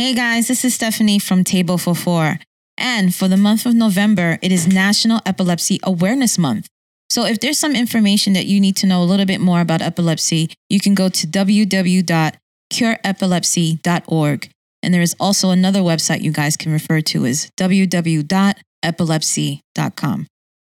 Hey guys, this is Stephanie from Table for Four. And for the month of November, it is National Epilepsy Awareness Month. So if there's some information that you need to know a little bit more about epilepsy, you can go to www.cureepilepsy.org. And there is also another website you guys can refer to is www.epilepsy.com.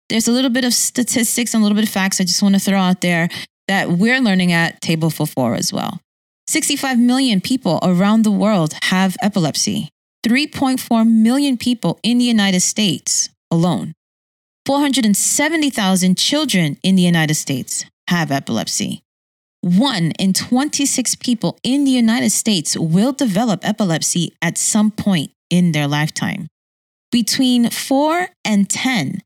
There's a little bit of statistics and a little bit of facts I just want to throw out there that we're learning at Table for Four as well. 65 million people around the world have epilepsy. 3.4 million people in the United States alone. 470,000 children in the United States have epilepsy. One in 26 people in the United States will develop epilepsy at some point in their lifetime. Between 4 and 10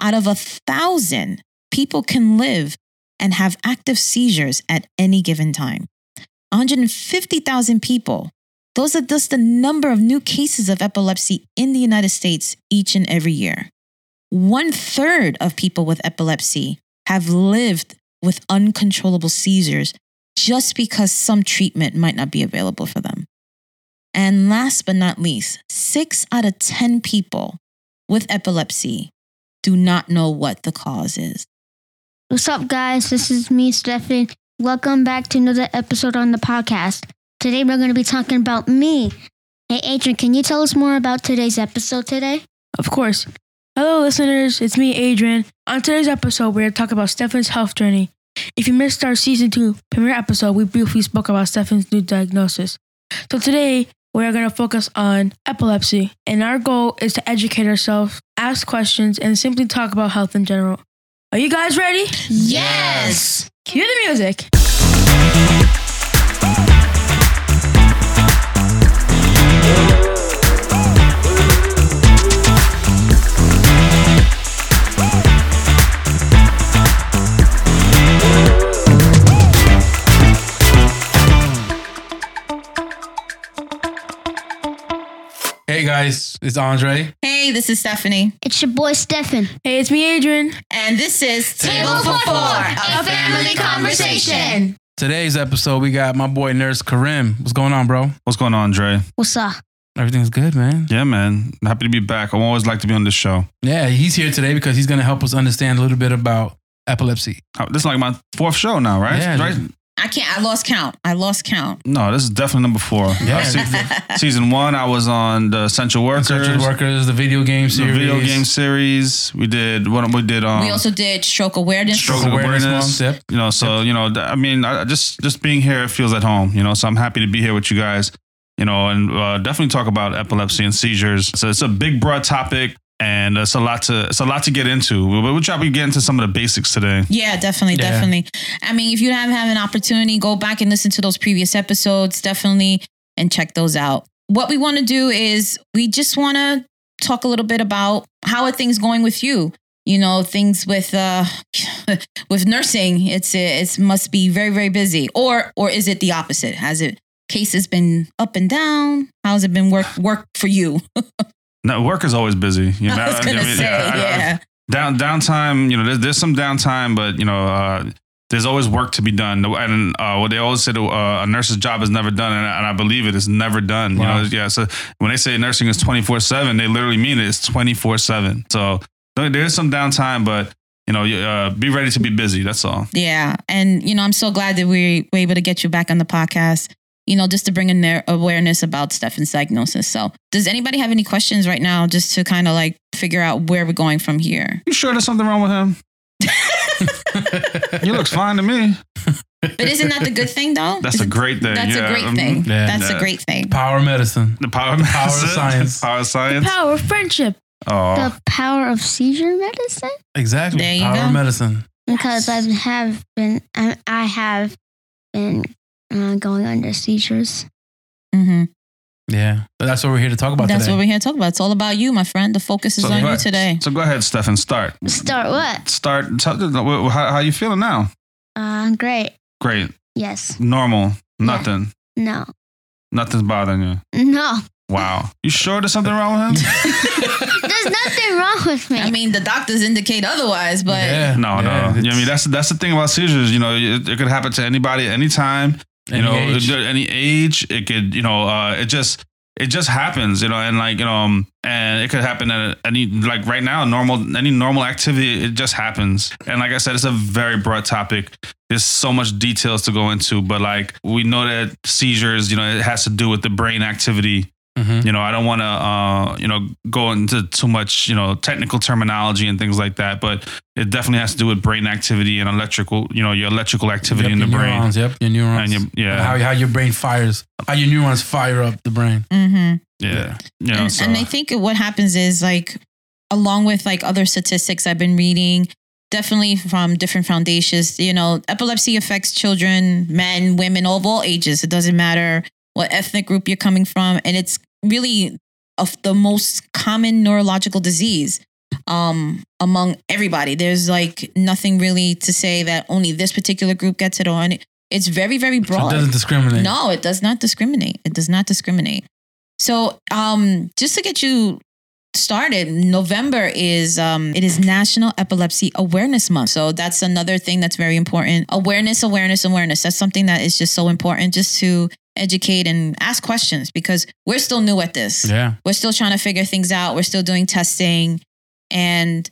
out of a thousand people can live and have active seizures at any given time. 150,000 people. Those are just the number of new cases of epilepsy in the United States each and every year. One third of people with epilepsy have lived with uncontrollable seizures just because some treatment might not be available for them. And last but not least, six out of 10 people with epilepsy do not know what the cause is. What's up, guys? This is me, Stephanie. Welcome back to another episode on the podcast. Today we're going to be talking about me. Hey, Adrian, can you tell us more about today's episode today? Of course. Hello, listeners. It's me, Adrian. On today's episode, we're going to talk about Stefan's health journey. If you missed our season two premiere episode, we briefly spoke about Stefan's new diagnosis. So today, we're going to focus on epilepsy, and our goal is to educate ourselves, ask questions, and simply talk about health in general. Are you guys ready? Yes! Cue the music. Guys, it's Andre. Hey, this is Stephanie. It's your boy, Stefan. Hey, it's me, Adrian. And this is Table for Four, a family conversation. Today's episode, we got my boy Nurse Karim. What's going on, bro? What's going on, Dre? What's up? Everything's good, man. Yeah, man. Happy to be back. I always like to be on this show. Yeah, he's here today because he's going to help us understand a little bit about epilepsy. Oh, This is like my fourth show now, right? Yeah, right? I can't, I lost count. I lost count. No, this is definitely number four. Yeah. Uh, se- season one, I was on the Essential Workers, Essential workers, the video game the series, video game series. We did what we did. Um, we also did stroke awareness. Stroke Stroke awareness. awareness. Yep. you know, so you know, I mean, I I just just being here, it feels at home. You know, so I'm happy to be here with you guys. You know, and uh, definitely talk about epilepsy and seizures. So it's a big, broad topic, and it's a lot to it's a lot to get into. But we'll try to get into some of the basics today. Yeah, definitely, Yeah. definitely. I mean, if you haven't had an opportunity, go back and listen to those previous episodes, definitely, and check those out. What we want to do is we just want to talk a little bit about how are things going with you. You know, things with uh with nursing, it's it must be very very busy, or or is it the opposite? Has it cases been up and down? How's it been work work for you? No, work is always busy. You know, I was gonna I mean, say, I- I- yeah. down downtime you know there's, there's some downtime but you know uh, there's always work to be done and uh, what they always said uh, a nurse's job is never done and, and i believe it is never done Wow. you know yeah so when they say nursing is 24-7 they literally mean it it's 24-7 so there's some downtime but you know uh, be ready to be busy that's all Yeah. And, you know, I'm so glad that we were able to get you back on the podcast, you know, just to bring in their awareness about Stefan's diagnosis. So, does anybody have any questions right now just to kind of like figure out where we're going from here? you sure there's something wrong with him he looks fine to me But isn't that the good thing, though? that's a great thing That's yeah. a great thing. Mm-hmm. Yeah. That's a great thing. Power of medicine. the power, The power of science. power of science Power of friendship. oh The power of seizure medicine? Exactly. There you Power go. of medicine. Because I have been, I, I have been uh, going under seizures. hmm Yeah. But that's what we're here to talk about That's today. what we're here to talk about. It's all about you, my friend. The focus is So on you what- today. so go ahead stefan start Start what? start tell, how, how you feeling now Uh, great. great Yes. normal nothing No. nothing's bothering you No. wow you sure there's something wrong with him There's nothing wrong with me. I mean, the doctors indicate otherwise, but yeah. no yeah, no You know, I mean that's that's the thing about seizures you know it, it could happen to anybody at any time you any know age. any age it could you know uh, it just it just happens, you know, and like you know, um, and it could happen at any like right now, normal any normal activity, it just happens. And like I said, it's a very broad topic. There's so much details to go into, but like we know that seizures, you know, it has to do with the brain activity. Mhm. You know, I don't want to, uh, you know, go into too much, you know, technical terminology and things like that, but it definitely has to do with brain activity and electrical, you know, your electrical activity Yep, in the your brain. neurons, Yep, your neurons. And your, yeah, How, how your brain fires, how your neurons fire up the brain. Mm-hmm. yeah, you know, and, so, and I think what happens is like, along with like other statistics I've been reading, definitely from different foundations, you know, epilepsy affects children, men, women of all ages. It doesn't matter what ethnic group you're coming from. And it's really of the most common neurological disease um among everybody there's like nothing really to say that only this particular group gets it on it's very very So broad it doesn't discriminate. no, it does not discriminate. It does not discriminate. So, um, just to get you started, November is um, it is National Epilepsy Awareness Month. So that's another thing that's very important. Awareness, awareness, awareness. That's something that is just so important, just to educate and ask questions because we're still new at this Yeah. we're still trying to figure things out. We're still doing testing. And,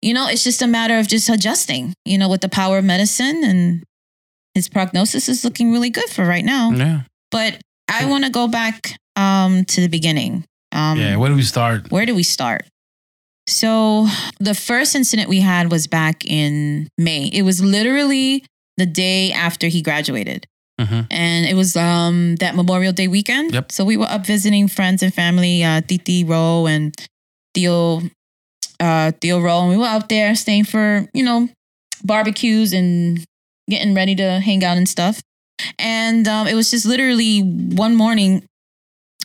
you know, it's just a matter of just adjusting, you know, with the power of medicine. And his prognosis is looking really good for right now. Yeah. But I want to go back um, to the beginning. Um, yeah. Where do we start? where do we start? So the first incident we had was back in May. It was literally the day after he graduated hmm and it was um that Memorial Day weekend. Yep. So we were up visiting friends and family, uh, Titi Rowe and Theo, uh, Theo Rowe, and we were out there staying for you know barbecues and getting ready to hang out and stuff. And um, it was just literally one morning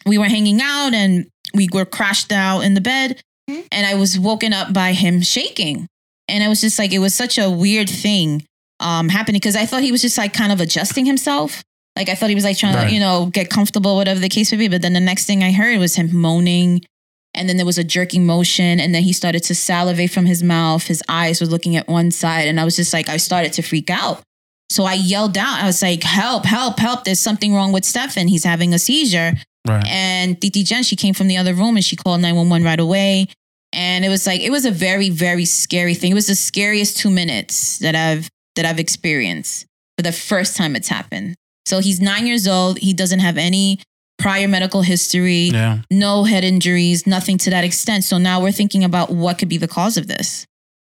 we were hanging out and we were crashed out in the bed, Mhm. and I was woken up by him shaking, and I was just like it was such a weird thing um happening because I thought he was just like kind of adjusting himself. Like I thought he was like trying Right. to, you know, get comfortable, whatever the case may be. But then the next thing I heard was him moaning. And then there was a jerking motion. And then he started to salivate from his mouth. His eyes were looking at one side. And I was just like, I started to freak out. So I yelled out. I was like, help, help, help. There's something wrong with Stefan. He's having a seizure. Right. And Titi Jen, she came from the other room and she called 911 right away. And it was like, it was a very, very scary thing. It was the scariest two minutes that I've that I've experienced for the first time it's happened. So he's nine years old. He doesn't have any prior medical history, Yeah. no head injuries, nothing to that extent. So now we're thinking about what could be the cause of this.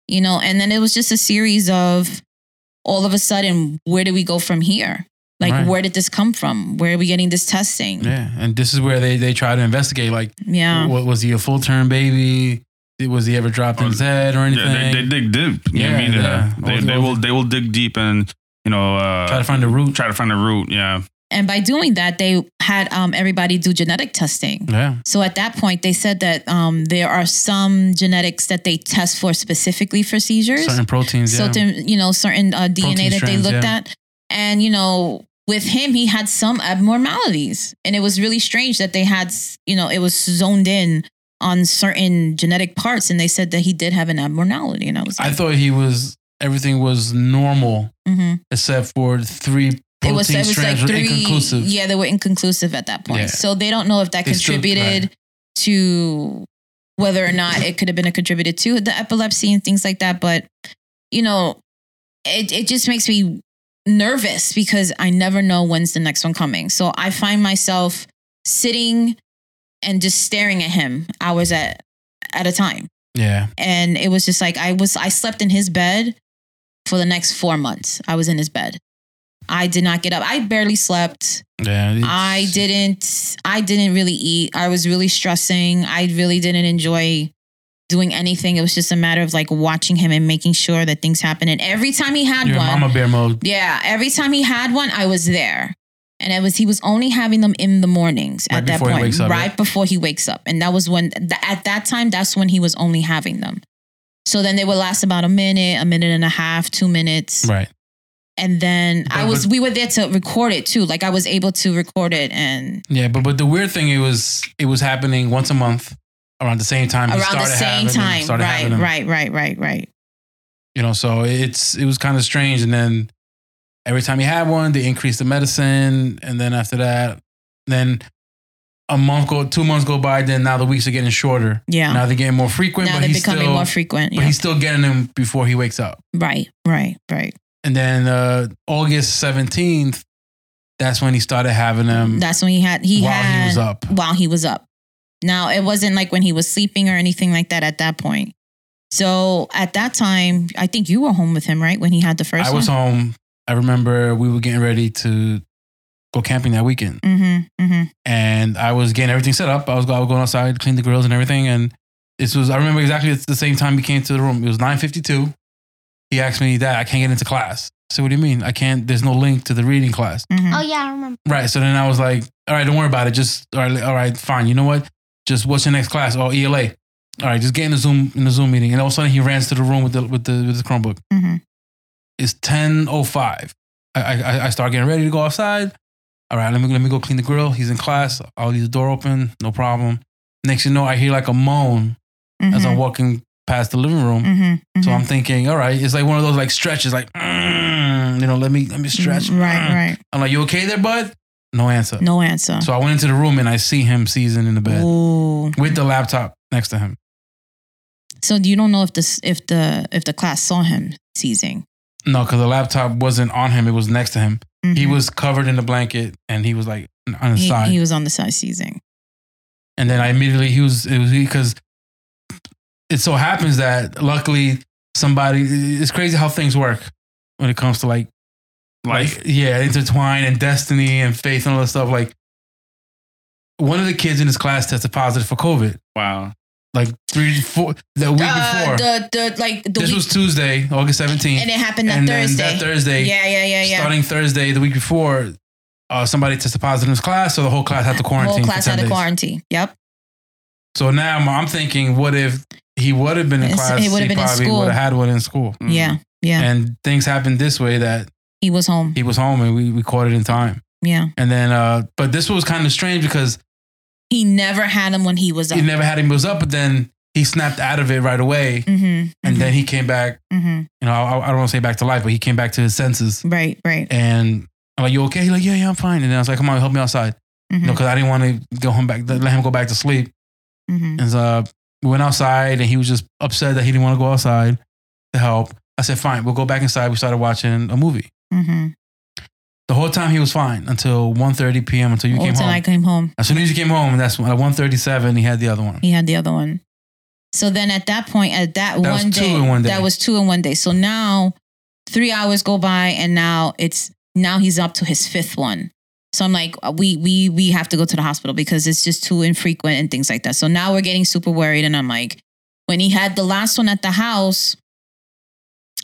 You know, and then it was just a series of all of a sudden, where do we go from here? Like, Right. where did this come from? Where are we getting this testing? Yeah. And this is where they, they try to investigate like, Yeah. what, was he a full term baby? Was he ever dropped in his head or anything? yeah, they, they dig deep. You know I Yeah, mean, yeah. they, they will they will dig deep and you know uh, try to find the root. try to find the root. Yeah, And by doing that, they had um, everybody do genetic testing. Yeah. So at that point, they said that um, there are some genetics that they test for specifically for seizures. Certain proteins. Yeah. certain, you know, certain uh, DNA Protein that they looked yeah. at. And, you know, with him, he had some abnormalities. And it was really strange that they had, you know, it was zoned in on certain genetic parts. And they said that he did have an abnormality. And I was I thought he was, everything was normal mhm. except for three it was, it was like three. inconclusive. Yeah, they were inconclusive at that point. Yeah. So they don't know if that They still- contributed to whether or not it could have been a contributed to the epilepsy and things like that. But, you know, it, it just makes me nervous because I never know when's the next one coming. So I find myself sitting and just staring at him hours at at a time. Yeah. And it was just like I was I slept in his bed for the next four months. I was in his bed. I did not get up. I barely slept. Yeah. I didn't I didn't really eat. I was really stressing. I really didn't enjoy doing anything. It was just a matter of like watching him and making sure that things happen. And every time he had one, mama bear mode. yeah, every time he had one, I was there. And it was he was only having them in the mornings Right at that before he point, wakes up, right right? before he wakes up. And that was when th- at that time that's when he was only having them. So then they would last about a minute, a minute and a half, 2 minutes. Right. And then I was but- we were there to record it too. Like I was able to record it and Yeah. But but the weird thing it was it was happening once a month around the same time. around the started same having time. Right, right, right, right, right. You know, so it's it was kind of strange. And then every time he had one, they increased the medicine, and then after that, then a month go, two months go by. Then now the weeks are getting shorter. Yeah. Now they're getting more frequent, now but they're he's becoming still, more frequent. but he's still getting them before he wakes up. Right, right, right. And then uh, August seventeenth, that's when he started having them That's when he had he while had he was up. while he was up. Now it wasn't like when he was sleeping or anything like that at that point. So at that time, I think you were home with him, right? When he had the first I was one. home. I remember we were getting ready to go camping that weekend, Mm-hmm. Mm-hmm. and I was getting everything set up. I was, I was going outside, clean the grills and everything, and this was. I remember exactly at the same time he came to the room. It was nine fifty two. He asked me that I can't get into class. So "What do you mean? I can't? There's no link to the reading class." Mm-hmm. Oh yeah, I remember. Right. So then I was like, "All right, don't worry about it. Just all right, all right, fine. You know what? Just what's your next class? Oh, ELA. All right, just get in the Zoom in the Zoom meeting." And all of a sudden, he runs to the room with the with the with the Chromebook. Mm-hmm. It's ten oh five. I, I I start getting ready to go outside. All right, let me let me go clean the grill. He's in class. I'll leave the door open. No problem. Next you know, I hear like a moan as I'm walking past the living room. Mm-hmm. So I'm thinking, all right, it's like one of those like stretches, like mm, you know, let me let me stretch. Right, Mm. right. I'm like, you okay there, bud? No answer. No answer. So I went into the room and I see him seasoned in the bed Ooh. with the laptop next to him. So you don't know if this if the if the class saw him seizing. No, because the laptop wasn't on him; it was next to him. He Mhm. was covered in the blanket and he was like on his he, side. he was on the side seizing. and then I immediately he was it was because it so happens that luckily somebody it's crazy how things work when it comes to like. Like yeah intertwine and destiny and faith and all that stuff like one of the kids in his class tested positive for covid Wow. like three four the week Uh, before the the like the this week, was tuesday august 17th and it happened that and then Thursday. that thursday yeah, yeah, yeah, yeah. starting thursday the week before uh, somebody tested positive in his class so the whole class had to quarantine Whole class for 10 had a days. quarantine. Yep. So now I'm- I'm thinking, what if he would have been in It's- class? he would have been in probably school. would have had one in school. Mm. Yeah. Yeah. And things happened this way that he was home. he was home and we, we caught it in time. Yeah. And then, uh, but this was kind of strange because He never had him when he was up. he never had him was up, but then he snapped out of it right away. mm-hmm. And then he came back, mm-hmm. you know, I, I don't want to say back to life, but he came back to his senses. Right, right. And I'm like, you okay? He's like, yeah, yeah, I'm fine. And then I was like, come on, help me outside. Mm-hmm. You know, because I didn't want to go home back, let him go back to sleep. mm-hmm. And uh, we went outside, and he was just upset that he didn't want to go outside to help. I said, "Fine, we'll go back inside." We started watching a movie. Mm-hmm. The whole time he was fine until 1.30 p.m. until you Oh, came till home. I came home. as soon as you came home, that's when at 1.37 he had the other one. He had the other one. So then at that point, at that, That one, day, one day. that was two in one day. So now three hours go by and now it's now he's up to his fifth one. So I'm like, uh, we we we have to go to the hospital because it's just too infrequent and things like that. So now we're getting super worried. And I'm like, when he had the last one at the house,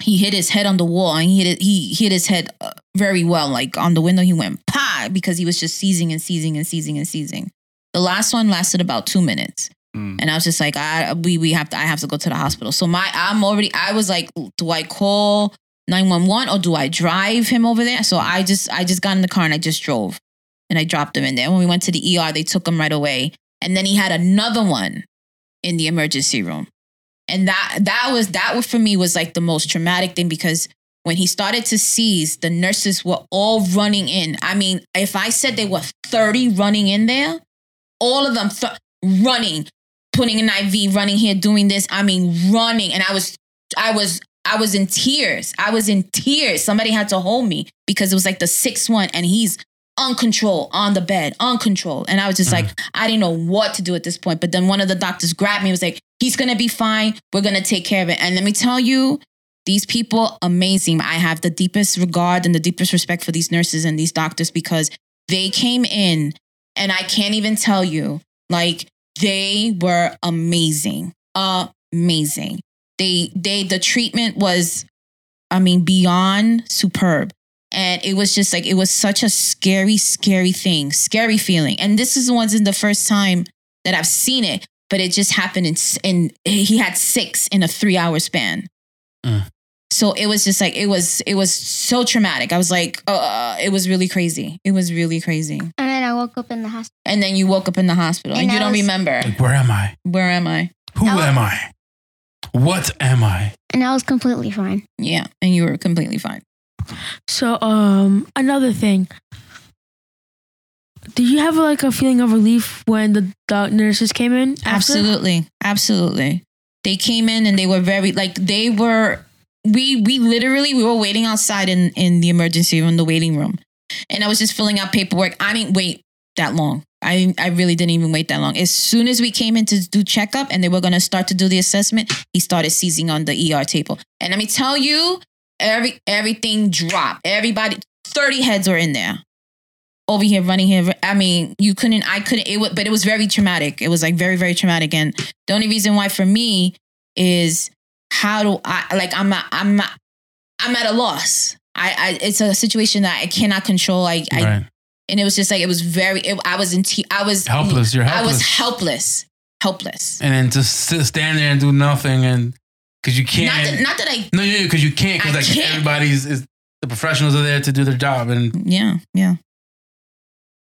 he hit his head on the wall and he hit it, he hit his head uh, very well. Like on the window, he went pa because he was just seizing and seizing and seizing and seizing. The last one lasted about two minutes. Mm. And I was just like, I we we have to I have to go to the hospital. So my I'm already I was like, do I call 911 or do I drive him over there? So I just I just got in the car and I just drove. And I dropped him in there. And when we went to the ER, they took him right away. And then he had another one in the emergency room. And that that was that was for me was like the most traumatic thing because when he started to seize, the nurses were all running in. I mean, if I said they were 30 running in there, all of them th- running, putting an IV, running here, doing this. I mean, running. And I was, I was, I was in tears. I was in tears. Somebody had to hold me because it was like the sixth one, and he's uncontrolled on the bed, on control. And I was just Mhm. like, I didn't know what to do at this point. But then one of the doctors grabbed me and was like, he's gonna be fine. We're gonna take care of it. And let me tell you, these people, amazing. I have the deepest regard and the deepest respect for these nurses and these doctors because they came in and I can't even tell you, like, they were amazing. Amazing. They they the treatment was, I mean, beyond superb. And it was just like it was such a scary, scary thing, scary feeling. And this is the ones in the first time that I've seen it, but it just happened in in he had six in a three hour span. Mm. So it was just like it was it was so traumatic. I was like, uh, it was really crazy. It was really crazy. And then I woke up in the hospital. And then you woke up in the hospital and, And you I don't was- remember. Like, where am I? Where am I? Who That was- am I? What am I? And I was completely fine. Yeah. And you were completely fine. So, um, another thing. did you have like a feeling of relief when the, the nurses came in? after? Absolutely. Absolutely. They came in and they were very like they were we we literally we were waiting outside in in the emergency room, the waiting room. And I was just filling out paperwork. I didn't wait that long. I I really didn't even wait that long. As soon as we came in to do checkup and they were gonna start to do the assessment, he started seizing on the ER table. And let me tell you, every everything dropped. Everybody, 30 heads were in there. Over here, running here. I mean, you couldn't, I couldn't, it was, but it was very traumatic. It was like very, very traumatic. And the only reason why for me is how do I, like, I'm not, I'm not, I'm at a loss. I, I it's a situation that I cannot control. I, I and it was just like, it was very, it, I was in, te- I was Helpless. You're helpless. I was helpless. helpless. And then just sit, stand there and do nothing, and because you can't. that, not that I, no, because you can't. Because I like can't. everybody's is the professionals are there to do their job, and yeah, yeah.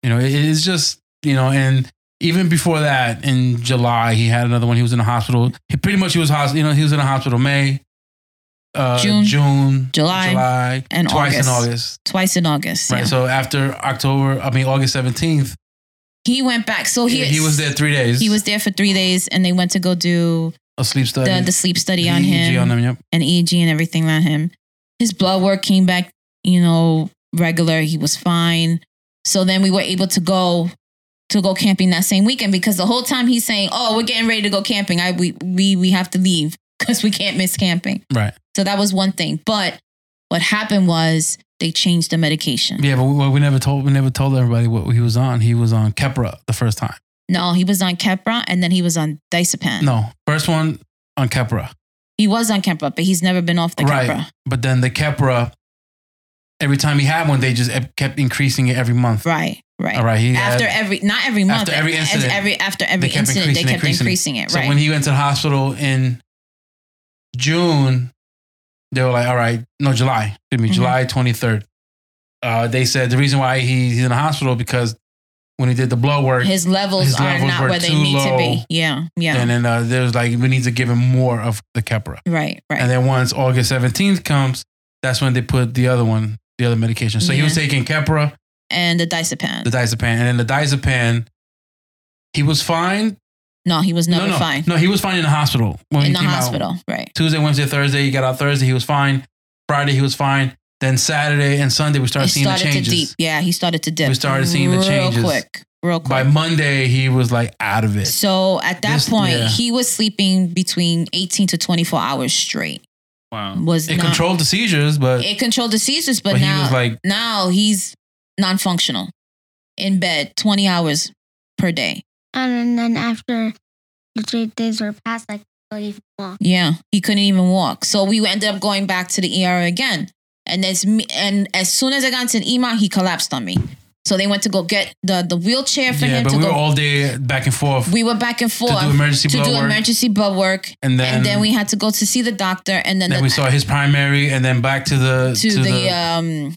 you know it, it's just you know and. Even before that, in July, he had another one. He was in the hospital. He pretty much he was hospital. You know, he was in the hospital May, uh, June, June, July, July, and twice August. in August. Twice in August. Right. yeah. So after October, I mean August seventeenth, he went back. So he, he, he was there three days. He was there for three days, and they went to go do a sleep study. the, the sleep study on him on them, yep. and EEG and everything on him. His blood work came back, you know, regular. He was fine. So then we were able to go to go camping that same weekend because the whole time he's saying, "Oh, we're getting ready to go camping. I we we we have to leave because we can't miss camping." Right. So that was one thing. But what happened was they changed the medication. Yeah, but we, we never told we never told everybody what he was on. He was on Keppra the first time. No, he was on Keppra and then he was on Diazepam. No, first one on Keppra. He was on Keppra, but he's never been off the right. Keppra. But then the Keppra, every time he had one, they just kept increasing it every month. Right, right. All right. He After had, every, not every month. After every incident, every after every they incident, they it, kept increasing it. increasing it. so right. when he went to the hospital in June, they were like, "All right, no, July. Excuse me, Mhm. July twenty third. Uh, they said the reason why he, he's in the hospital because when he did the blood work, his levels his are not where they need to be. Yeah, yeah. and then uh, there was like we need to give him more of the Keppra. right, right. And then once August seventeenth comes, that's when they put the other one, the other medication. So he was taking Keppra, and the Diazepam. the diazepam, and then the diazepam. He was fine. no, he was never no, no, fine. No, he was fine in the hospital. When in he the came out. hospital. Right. Tuesday, Wednesday, Thursday, he got out Thursday, he was fine. Friday, he was fine. Then Saturday and Sunday, we started It seeing the started to changes. deep. Yeah, he started to dip. We started seeing the changes real quick. Real quick. By Monday, he was like out of it. so at that This- point, yeah. he was sleeping between 18 to 24 hours straight. Wow. Was It not, controlled the seizures, but, it controlled the seizures, but, but he now was like, now he's non-functional in bed 20 hours per day. And then after the three days were passed, like, couldn't even walk. Yeah, he couldn't even walk. So we ended up going back to the ER again. And as me, and as soon as I got into the EMA, he collapsed on me. So they went to go get the the wheelchair for yeah, him but to we go. were all day back and forth we were back and forth to do emergency to blood do work. emergency blood work, and then, and then we had to go to see the doctor, and then, then the, we saw his primary, and then back to the to, the, um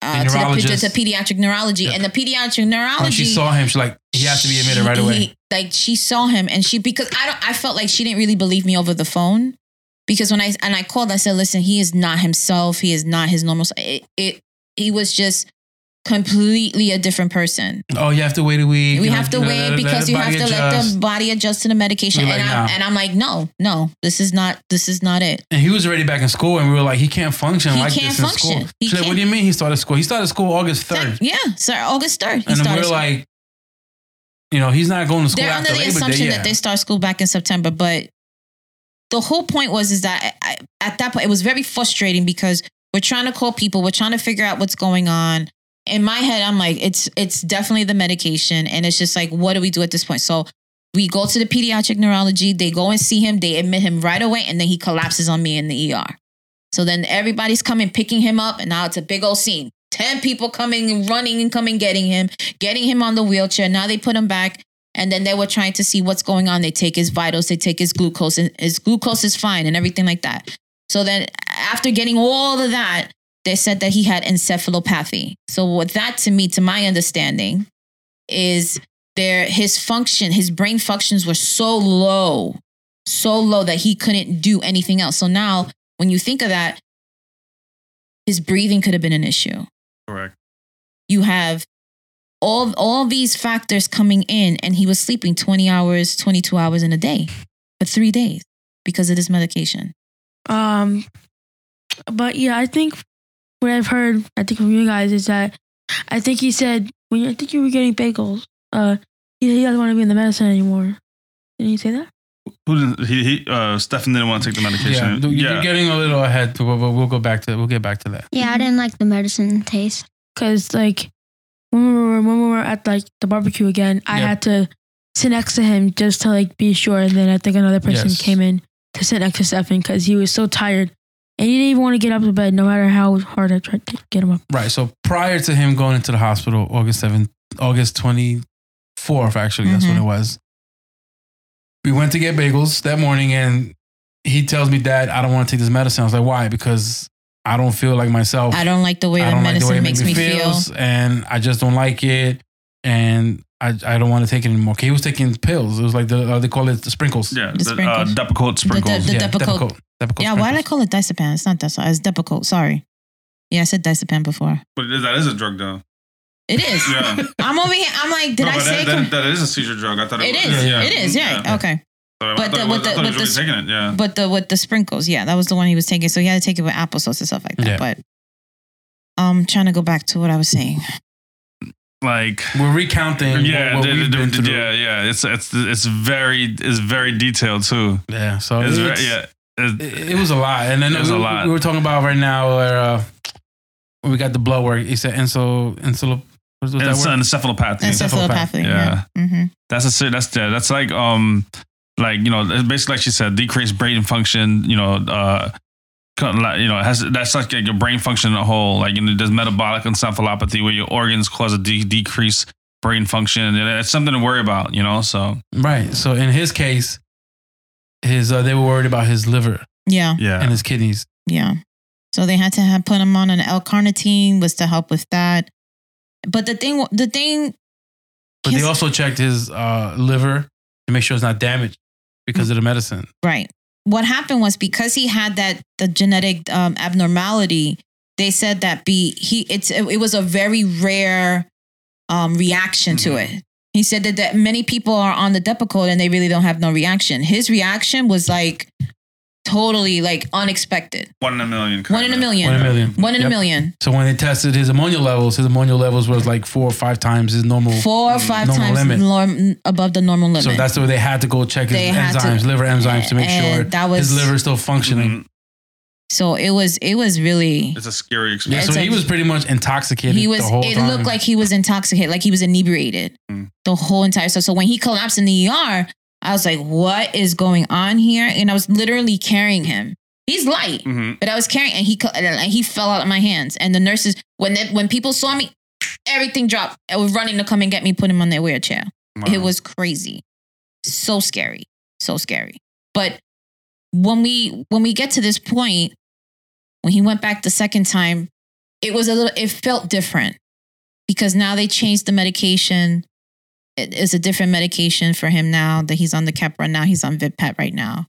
uh, to the, pedi- neurologist. to pediatric neurology, Yeah. and the pediatric neurology. when she saw him, she's like, he has to be admitted right away. he- like she saw him, and she because I don't. I felt like she didn't really believe me over the phone because when I and I called, I said, "Listen, he is not himself. He is not his normal. It, it he was just completely a different person. oh, you have to wait a week. We have to wait let- because let you have to body let the body adjust to the medication. We're And like, I'm nah. and I'm like, no, no, this is not. This is not it. And he was already back in school, and we were like, he can't function He like can't this in school. He She's like, what do you mean he started school? He started school August 3rd. Yeah, sir. August third. He and then we're like, you know, he's not going to school they're after under the Labor Day. assumption Yeah. that they start school back in September, but the whole point was is that I, at that point it was very frustrating because we're trying to call people, we're trying to figure out what's going on. In my head, I'm like, it's it's definitely the medication, and it's just like, what do we do at this point? So we go to the pediatric neurology, they go and see him, they admit him right away, and then he collapses on me in the ER. So then everybody's coming, picking him up, and now it's a big old scene. 10 people coming and running and coming getting him, getting him on the wheelchair. Now they put him back. And then they were trying to see what's going on. They take his vitals, they take his glucose, and his glucose is fine and everything like that. So then after getting all of that, they said that he had encephalopathy. So what that to me, to my understanding, is there his function, his brain functions were so low, so low that he couldn't do anything else. So now when you think of that, his breathing could have been an issue Correct. you have all all these factors coming in, and he was sleeping twenty hours, twenty two hours in a day for three days because of this medication. Um, but yeah, I think what I've heard, I think from you guys is that I think he said when you, I think you were getting bagels, uh, he, he doesn't want to be in the medicine anymore. Didn't he say that? Who didn't, he, he, uh, Stefan didn't want to take the Yeah, medication. dude, you're getting a little ahead, but we'll, we'll go back to we'll get back to that. Yeah, I didn't like the medicine taste. Because like when we were when we were at like the barbecue again, I had to sit next to him just to like be sure. And then I think another person Yes. came in to sit next to Stefan because he was so tired and he didn't even want to get up to bed, no matter how hard I tried to get him up. Right. So prior to him going into the hospital, August seventh, August twenty fourth, actually, that's when Mhm. it was. We went to get bagels that morning, and he tells me, "Dad, I don't want to take this medicine." I was like, "Why?" Because I don't feel like myself. I don't like the way I the don't like the medicine way it makes me feel. feels, and I just don't like it, and I, I don't want to take it anymore. 'Kay, He was taking pills. It was like the uh, they call it the sprinkles. Yeah, The the, uh, sprinkles. Depakote sprinkles. the yeah, Depakote. Depakote. Depakote Yeah, why did I call it Diazepam? It's not Diazepam. It's Depakote. Sorry. Yeah, I said Diazepam before. but that is a drug, though. It is. Yeah. I'm over here. I'm like, did no, I but say that, com- that, that is a seizure drug. I thought it, it was. is? Yeah, yeah. It is. Yeah. Okay. Sorry, But the- it was, with the- I thought he with the- really taking it. Yeah. But the with the sprinkles, yeah, that was the one he was taking. So he had to take it with applesauce and stuff like that. Yeah. But I'm trying to go back to what I was saying. like, We're recounting. yeah, what, what d- we've d- been d- yeah, yeah. It's it's it's very it's very detailed too. Yeah. So It's it's, very, yeah. It's- it, it was a lot. And then It was we, a lot. we were talking about right now where uh, we got the blood work. He said insul insul. What's what's that it's word? encephalopathy. Encephalopathy. Yeah. Yeah. hmm That's a that's yeah, that's like um like you know basically like she said decreased brain function you know uh co- you know has that's like your brain function in a whole like you know there's metabolic encephalopathy where your organs cause a de- decrease brain function and it's something to worry about you know so Right. So in his case, his uh, they were worried about his liver Yeah. yeah and his kidneys. Yeah. So they had to have put him on an L-carnitine was to help with that. But the thing, the thing, But they also checked his uh, liver to make sure it's not damaged because of the medicine. right. What happened was because he had that the genetic um, abnormality, they said that be he it's it was a very rare um, reaction to it. He said that, that many people are on the Depakote and they really don't have no reaction. His reaction was like totally like unexpected. one in a million One in a kinda. million. One in a million. One in a million. So when they tested his ammonia levels, his ammonia levels was like four or five times his normal. Four or five Normal times limit. norm, above the normal limit. So that's why they had to go check his They had to- enzymes, liver enzymes, to make sure that was- his liver is still functioning. Mhm. So it was it was really it's a scary Yeah, experience so It's he was pretty much intoxicated he was the whole it time. looked like he was intoxicated, like he was inebriated Mm. the whole entire so so when he collapsed in the ER, I was like, what is going on here? And I was literally carrying him. He's light, Mhm. but I was carrying and he and he fell out of my hands. And the nurses when they, when people saw me, everything dropped. I was running to come and get me, put him on their wheelchair. Wow. It was crazy. So scary. So scary. But when we when we get to this point, when he went back the second time, it was a little it felt different because now they changed the medication. It is a different medication for him now that he's on the Keppra. Now he's on Vimpat right now.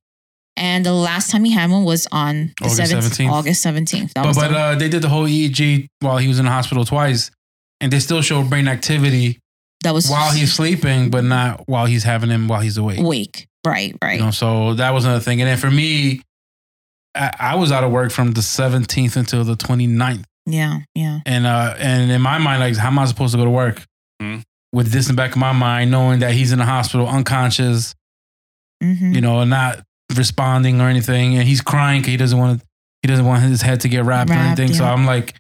And the last time he had one was on the August 7th, 17th. August 17th. That But, but uh, they did the whole EEG while he was in the hospital twice, and they still showed brain activity that was while he's sleeping, but not while he's having him while he's awake. awake. Right, right. You know, so that was another thing. And then for me, I, I was out of work from the 17th until the 29th. yeah, yeah. And uh, and in my mind, like, how am I supposed to go to work Mhm. With this in the back of my mind, knowing that he's in the hospital, unconscious, hmm you know, not responding or anything, and he's crying 'cause he doesn't want to, he doesn't want his head to get wrapped, or Wrapped, anything. So. I'm like,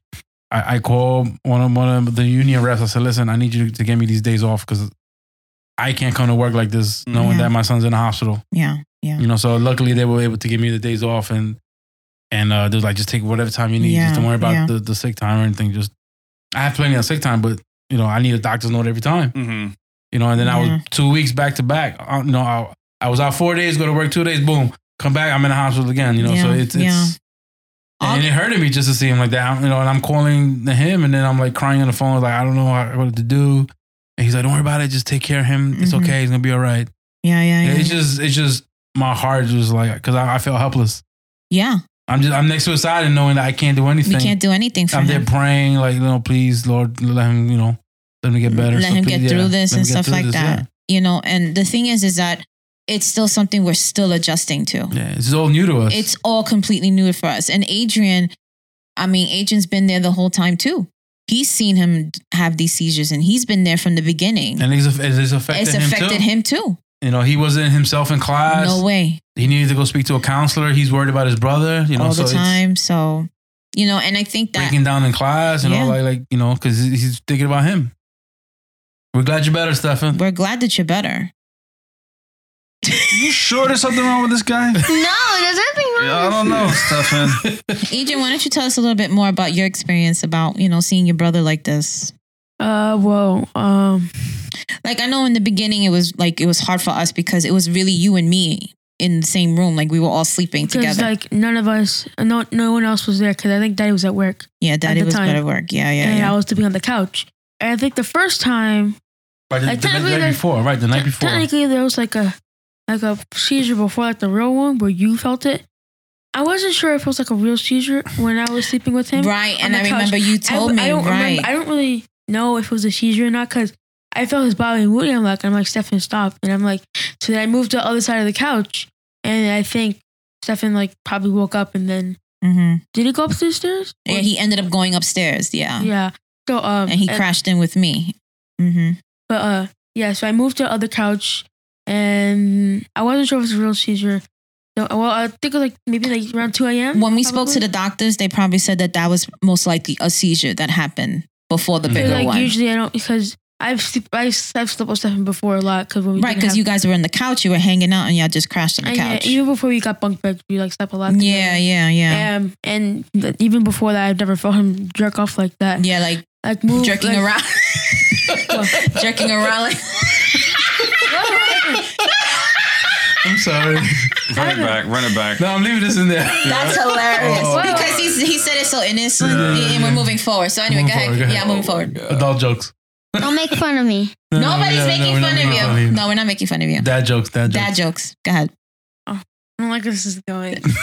I, I call one of one of the union reps. I said, listen, I need you to give me these days off because I can't come to work like this, knowing Yeah. that my son's in the hospital. Yeah, yeah. You know, so luckily they were able to give me the days off and and uh, they was like, just take whatever time you need. Yeah, just don't worry about yeah. the, the sick time or anything. Just I have plenty of sick time, but you know, I need a doctor's note every time. Mhm. You know, and then I was two weeks back to back. Uh, You know, I, I was out four days, go to work two days, boom, come back, I'm in the hospital again. You know, so Yeah, it's yeah. it's and it hurted me just to see him like that. You know, and I'm calling him, and then I'm like crying on the phone, like I don't know what to do. And he's like, "Don't worry about it. Just take care of him. It's Mhm. okay. He's gonna be all right." Yeah, yeah, yeah. It's just, it's just my heart was like, because I, I felt helpless. yeah. I'm just I'm next to his side and knowing that I can't do anything. We can't do anything for him. I'm there praying, like, you know, please, Lord, let him, you know, Let me get better. let So him please, get yeah, through this and stuff like this, that. You know, and the thing is, is that it's still something we're still adjusting to. Yeah. yeah, it's all new to us. It's all completely new for us. And Adrian, I mean, Adrian's been there the whole time too. He's seen him have these seizures, and he's been there from the beginning. and it's, it's affected it's him affected too. him too. You know, he wasn't himself in class. No way. He needed to go speak to a counselor. He's worried about his brother. You know, all so the time. So, you know, and I think that breaking down in class and Yeah. all like, like you know, because he's thinking about him. We're glad you're better, Stefan. we're glad that you're better. You sure there's something wrong with this guy? No, there's nothing wrong. Yeah, I don't know, Stefan. Adrian, why don't you tell us a little bit more about your experience about, you know, seeing your brother like this? Uh, well, um, Like I know in the beginning it was like it was hard for us because it was really you and me in the same room. Like we were all sleeping because together. like none of us, no, no one else was there because I think Daddy was at work yeah, daddy the was time. better work. Yeah, yeah, and yeah. I was sleeping on the couch. And I think the first time, Right, the, Like, the, the night there's- before, right? The night before. technically there was like a like a seizure before like the real one where you felt it. I wasn't sure if it was like a real seizure when I was sleeping with him. right. And I couch. remember you I, told I me, don't right. remember. I don't really know if it was a seizure or not because I felt his body moving. I'm like, I'm like, Stefan, stop. And I'm like, so then I moved to the other side of the couch, and I think Stefan like probably woke up, and then hmm did he go up the stairs? Yeah, he ended up going upstairs. Yeah. yeah. So um, And he crashed in with me. hmm But uh, yeah. So I moved to the other couch, and I wasn't sure if it was a real seizure. So, well, I think it was like maybe like around two a.m. When we spoke to the doctors, they probably said that that was most likely a seizure that happened before the bigger like one. usually I don't because I've sleep, I've, I've slept with Stefan before a lot because when we right, because you guys were in the couch, you were hanging out, and y'all just crashed on the and yeah, couch. even before we got bunk beds, we like slept a lot. yeah, yeah, yeah. Um, and th- even before that, I've never felt him jerk off like that. Yeah, like Like move, jerking like, around. jerking around like I'm sorry. Run it back, run it back. no, I'm leaving this in there. That's hilarious. Oh. Because he's, he said it so innocent Yeah. and we're moving forward. So anyway, go ahead. forward, go Yeah, ahead. moving forward. Oh, adult jokes. Don't make fun of me. No, no, Nobody's no, making no, fun of you. fun of No, we're not making fun of you. Dad jokes. Dad jokes. Dad jokes. Go ahead. Oh, I don't like where this is going.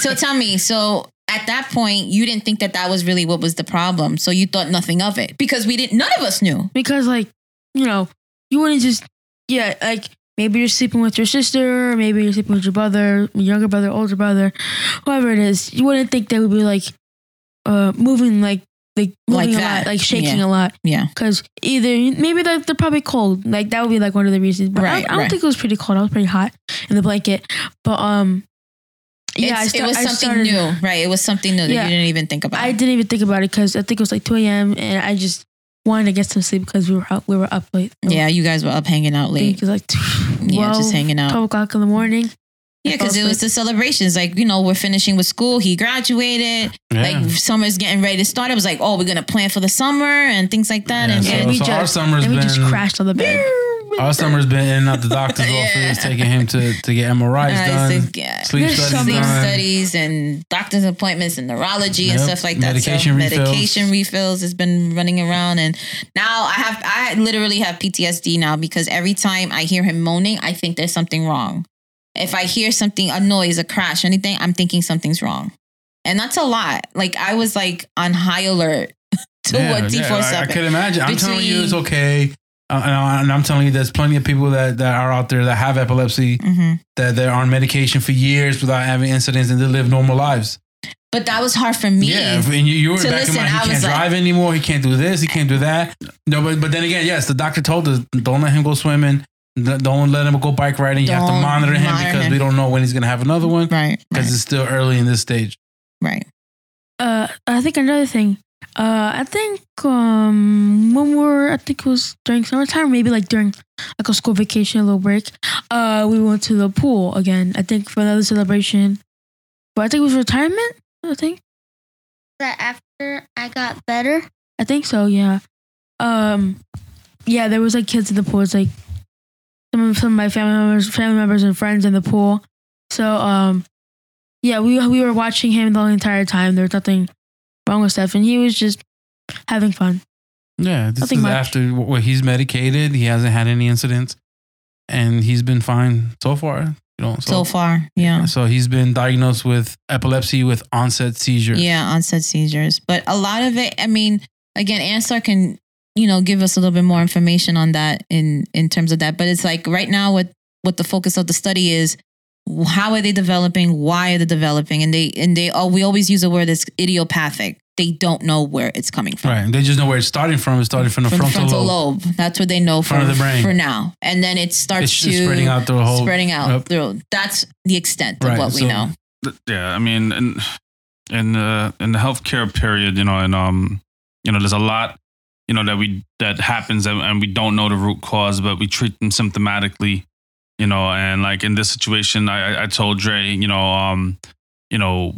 So tell me, so at that point, you didn't think that that was really what was the problem. So you thought nothing of it because we didn't, none of us knew. because like you know you wouldn't just yeah like maybe you're sleeping with your sister or maybe you're sleeping with your brother younger brother older brother whoever it is you wouldn't think they would be like uh moving like like Like moving a that. lot like shaking Yeah. a lot Yeah. because either maybe they're, they're probably cold like that would be like one of the reasons but I, Right, I don't right. think it was pretty cold I was pretty hot in the blanket but um yeah I sta- it was I something started- new, right? It was something new that Yeah. you didn't even think about. I didn't even think about it because I think it was like 2 a.m. and I just wanted to get some sleep because we were up, we were up late. yeah, you guys were up hanging out late. it was like 12, Yeah, just hanging out. 12 o'clock in the morning. Yeah, because it was the celebrations. Like, you know, we're finishing with school. He graduated. Yeah. Like, summer's getting ready to start. It was like, oh, we're going to plan for the summer and things like that. Yeah, and so, and we so our just- summer's and we been just crashed on the bed. Our summer's been in and out the doctor's office, taking him to to get MRIs Uh, done, yeah. sleep studies sleep done. studies and doctor's appointments and neurology and stuff like that. Medication so refills. medication refills has been running around and now I have I literally have PTSD now because every time I hear him moaning, I think there's something wrong. If I hear something, a noise, a crash, anything, I'm thinking something's wrong. And that's a lot. Like I was like on high alert to Yeah, what yeah, four I, I seven. could imagine. I'm telling you, it's okay. Uh, and I- and I'm telling you, there's plenty of people that, that are out there that have epilepsy hmm that they're on medication for years without having incidents and they live normal lives. But that was hard for me. Yeah, and you, you were back listen, in mind. I He was can't like- drive anymore. He can't do this. He can't do that. No, but but then again, yes, the doctor told us don't let him go swimming. Don't let him go bike riding. You have to monitor him monitor because him. we don't know when he's gonna have another one Right. because Right. it's still early in this stage. right. Uh, I think another thing. Uh, I think um when we're I think it was during summertime, maybe like during like a school vacation, a little break. Uh, we went to the pool again. I think for another celebration. But I think it was retirement. I think. That after I got better, I think so. Yeah. Um, yeah, there was like kids in the pool. It's like some of some of my family members, family members and friends in the pool. So um, yeah, we we were watching him the entire time. There was nothing wrong with Stefan. He was just having fun. Yeah, this Nothing is much. after well, he's medicated. He hasn't had any incidents, and he's been fine so far. You know, So far. Yeah. So he's been diagnosed with epilepsy with onset seizures. Yeah, onset seizures. But a lot of it, I mean, again, Ansar can you know, give us a little bit more information on that in in terms of that. But it's like right now, what what the focus of the study is. How are they developing? Why are they developing? And they and they oh, we always use a word that's idiopathic. They don't know where it's coming from. Right. They just know where it's starting from. It's starting from the From frontal, the frontal lobe. lobe. That's what they know of the brain. for now. And then it starts It's to spreading out through the whole spreading out Yep. through. That's the extent of Right, what we know. Th- yeah i mean in in the in the healthcare period you know and um you know there's a lot you know that we that happens and, and we don't know the root cause but we treat them symptomatically you know and like in this situation i I- told dre you know um you know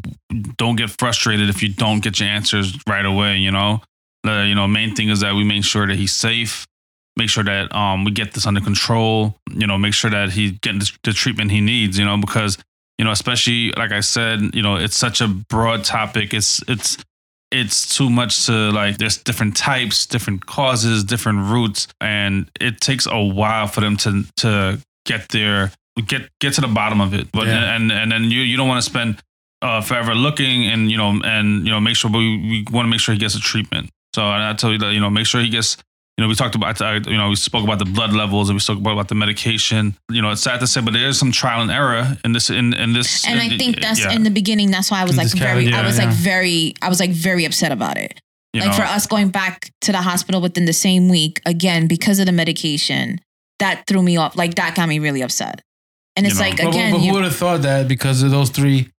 don't get frustrated if you don't get your answers right away you know? The you know main thing is that we make sure that he's safe make sure that um we get this under control you know make sure that he's getting the treatment he needs you know? Because you know especially like i said you know it's such a broad topic it's it's it's too much to like there's different types different causes different roots and it takes a while for them to to get there get get to the bottom of it but Yeah. and and then you you don't want to spend uh forever looking and you know and you know make sure we, we want to make sure he gets a treatment so and i tell you that you know make sure he gets you know, we talked about, I, you know, we spoke about the blood levels and we spoke about the medication. You know, it's sad to say, but there is some trial and error in this, in, in this. And I think that's yeah, in the beginning. That's why I was In like this very, category, I was yeah, like very, I was like very upset about it. you like know, for us going back to the hospital within the same week again because of the medication, that threw me off. Like that got me really upset. And You it's know. like But, again, but who you, would have thought that because of those three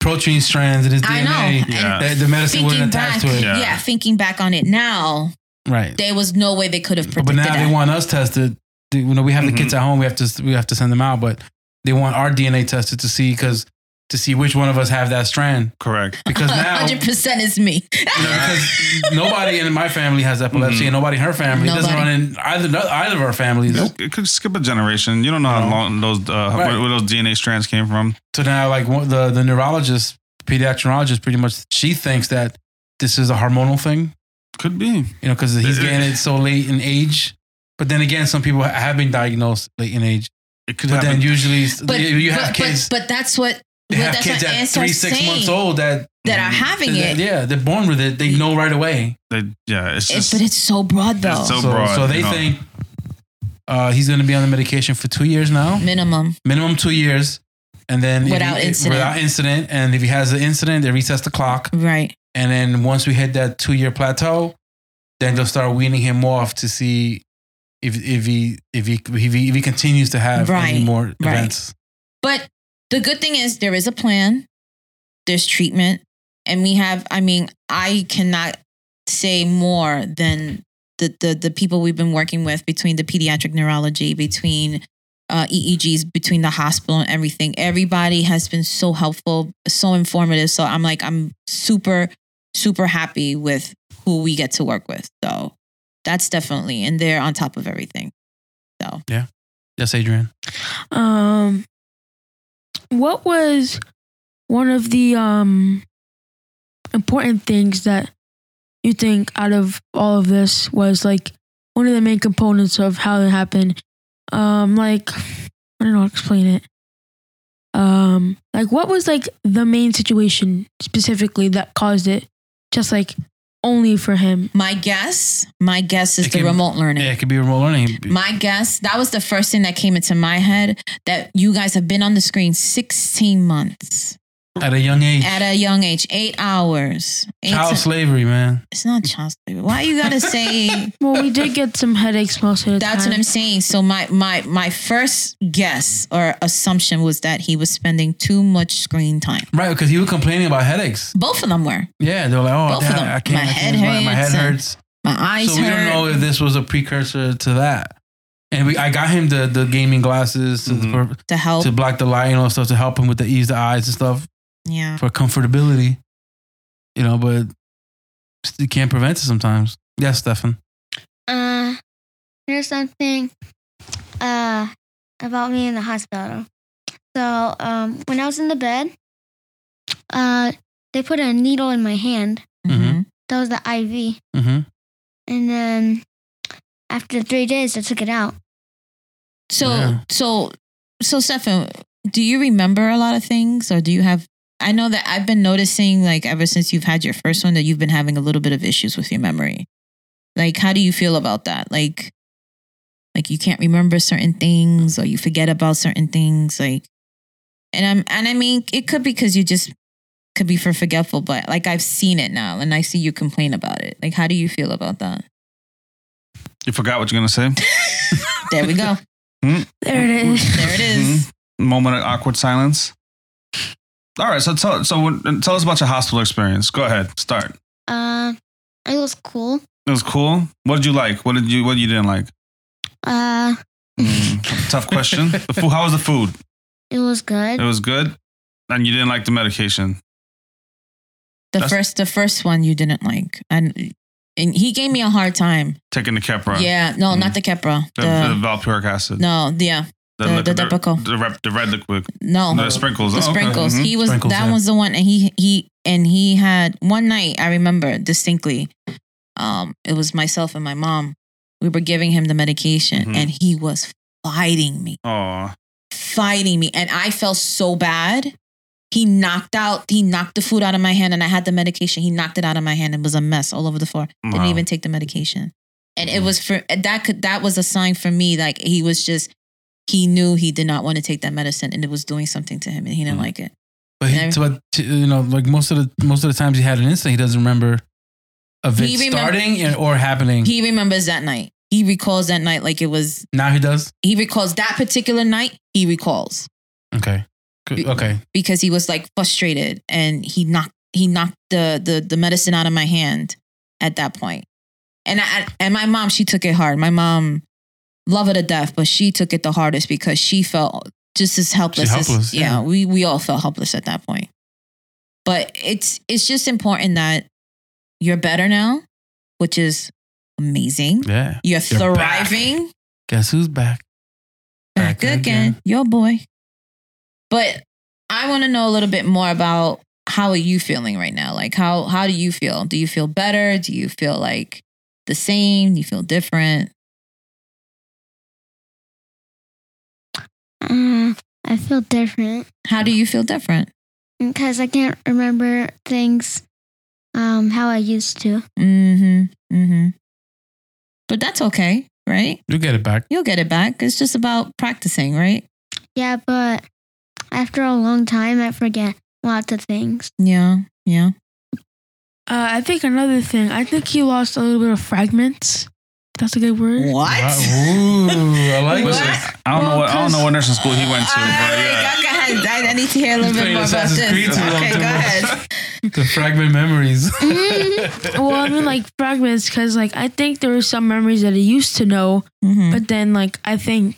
protein strands in his I DNA, know. Yeah. That the medicine thinking wouldn't back, attach to it. yeah. Yeah. thinking back on it now, Right. there was no way they could have But, predicted but now that. they want us tested. You know, we have Mhm. the kids at home. We have to we have to send them out, but they want our DNA tested to see because to see which one of us have that strand. correct. Because now, hundred percent is me. know, because nobody in my family has epilepsy, Mhm. and nobody in her family. It doesn't run in either either of our families. It, it could skip a generation. You don't know how long those uh, Right. where, where those DNA strands came from. So now, like one- the the neurologist, pediatric neurologist, pretty much she thinks that this is a hormonal thing. Could be. You know, because he's getting it so late in age. But then again, some people have been diagnosed late in age. It could But happen. then usually But you you have but, kids. but, but that's what- have that's kids what at three, six months old that that are having that- it. Yeah, they're born with it. They know right away. They, yeah, it's It- just. but it's so broad though. It's so- So, broad, so they you know. think uh, he's going to be on the medication for two years now, minimum. minimum two years, and then Without he- incident. Without incident, and if he has an incident, they resets the clock, Right. and then once we hit that two year plateau, then they'll start weaning him off to see if if he if he if he, if he continues to have any more right. events. But the good thing is there is a plan. There's treatment. And we have, I mean, I cannot say more than the the, the people we've been working with between the pediatric neurology, between uh, EEGs, between the hospital and everything. Everybody has been so helpful, so informative. So I'm like, I'm super, super happy with who we get to work with. So that's definitely, and they're on top of everything. So yeah, Yes, Adrian. Um, what was one of the um important things that you think out of all of this was like one of the main components of how it happened? Um, like I don't know how to explain it. Um, like what was like the main situation specifically that caused it? Just like only for him. my guess, my guess is It the can- remote learning. Yeah, it could be remote learning. My guess, that was the first thing that came into my head that you guys have been on the screen 16 months At a young age, at a young age, eight hours. Eight child to- slavery, man. it's not child slavery. Why you gotta say Well, we did get some headaches most of the that's time. what I'm saying? So my my my first guess or assumption was that he was spending too much screen time. Right, because he was complaining about headaches. Both of them were. Yeah, they were like, "Oh, Both of Dad, them. I can't. My I head can't my, my head hurts. My eyes So we hurt. don't know if this was a precursor to that. And we, I got him the the gaming glasses to, Mhm. for, to help. to block the light, you know, stuff to help him with the ease the eyes and stuff yeah. for comfortability. You know, but you can't prevent it sometimes. Yes, Stefan. Uh, here's something uh about me in the hospital. So, um, when I was in the bed, uh, they put a needle in my hand. Mm-hmm. That was the IV, Mm-hmm. and then after three days, I took it out. So Yeah. so so Stefan, do you remember a lot of things or do you have I know that I've been noticing like ever since you've had your first one that you've been having a little bit of issues with your memory. Like, how do you feel about that? Like, like you can't remember certain things or you forget about certain things. Like, and I'm and I mean, it could be because you just could be for forgetful, but like I've seen it now and I see you complain about it. Like, how do you feel about that? You forgot what you're gonna say. There we go. Hmm? There it is. There it is. Hmm? Moment of awkward silence. All right, so tell so when- tell us about your hospital experience. Go ahead, start. Uh, it was cool. It was cool. What did you like? What did you what you didn't like? Uh, Mm, tough question. The food, how was the food? it was good. It was good, and you didn't like the medication. The That's- first, the first one you didn't like, and and he gave me a hard time. Taking the Keppra, Yeah, no, Mm. not the Keppra. the, the The, valproic acid, no, yeah, the- the liquid- Depakote. the, rep- the red liquid, no, the sprinkles, the Oh, sprinkles. Mhm. He was Sprinkles, that yeah. was the one, and he he and he had one night. I remember distinctly. Um, it was myself and my mom. We were giving him the medication, Mhm. and he was fighting me, Oh, fighting me, and I felt so bad. He knocked out. He knocked the food out of my hand, and I had the medication. He knocked it out of my hand. It was a mess all over the floor. Didn't even take the medication, and it Mhm. was for that. Could that was a sign for me. Like he was just. He knew he did not want to take that medicine, and it was doing something to him, and he didn't Mhm. like it. But, he, but you know, like most of the most of the times he had an incident, he doesn't remember of it remember- starting or happening. He remembers that night. He recalls that night like it was. now he does. He recalls that particular night. He recalls Okay. Okay. because he was like frustrated and he knocked he knocked the the the medicine out of my hand at that point. And I and my mom she took it hard. My mom love her to death, but she took it the hardest because she felt just as helpless. as- helpless, yeah, yeah. we we all felt helpless at that point. But it's it's just important that you're better now, which is amazing. Yeah. You're, You're back. thriving. Guess who's back? Back, Back again. again. Your boy. But I want to know a little bit more about how are you feeling right now? Like how how do you feel? Do you feel better? Do you feel like the same? Do you feel different? Uh, I feel different How do you feel different? because I can't remember things um how I used to. Mm hmm. Mm hmm. But that's okay, right? You'll get it back. You'll get it back. It's just about practicing, right? Yeah, but after a long time, I forget lots of things. Yeah. Yeah. Uh, I think another thing. I think he lost a little bit of fragments. That's a good word. Ooh, I like What? this. I don't know what I don't know what nursing school he went to, but yeah. Go ahead. I, I need to hear a little He's bit more about Assassin's this. Creed too long, Okay, go much. ahead. The fragment memories. Well, I mean, like fragments, because like I think there were some memories that he used to know, Mhm. but then like I think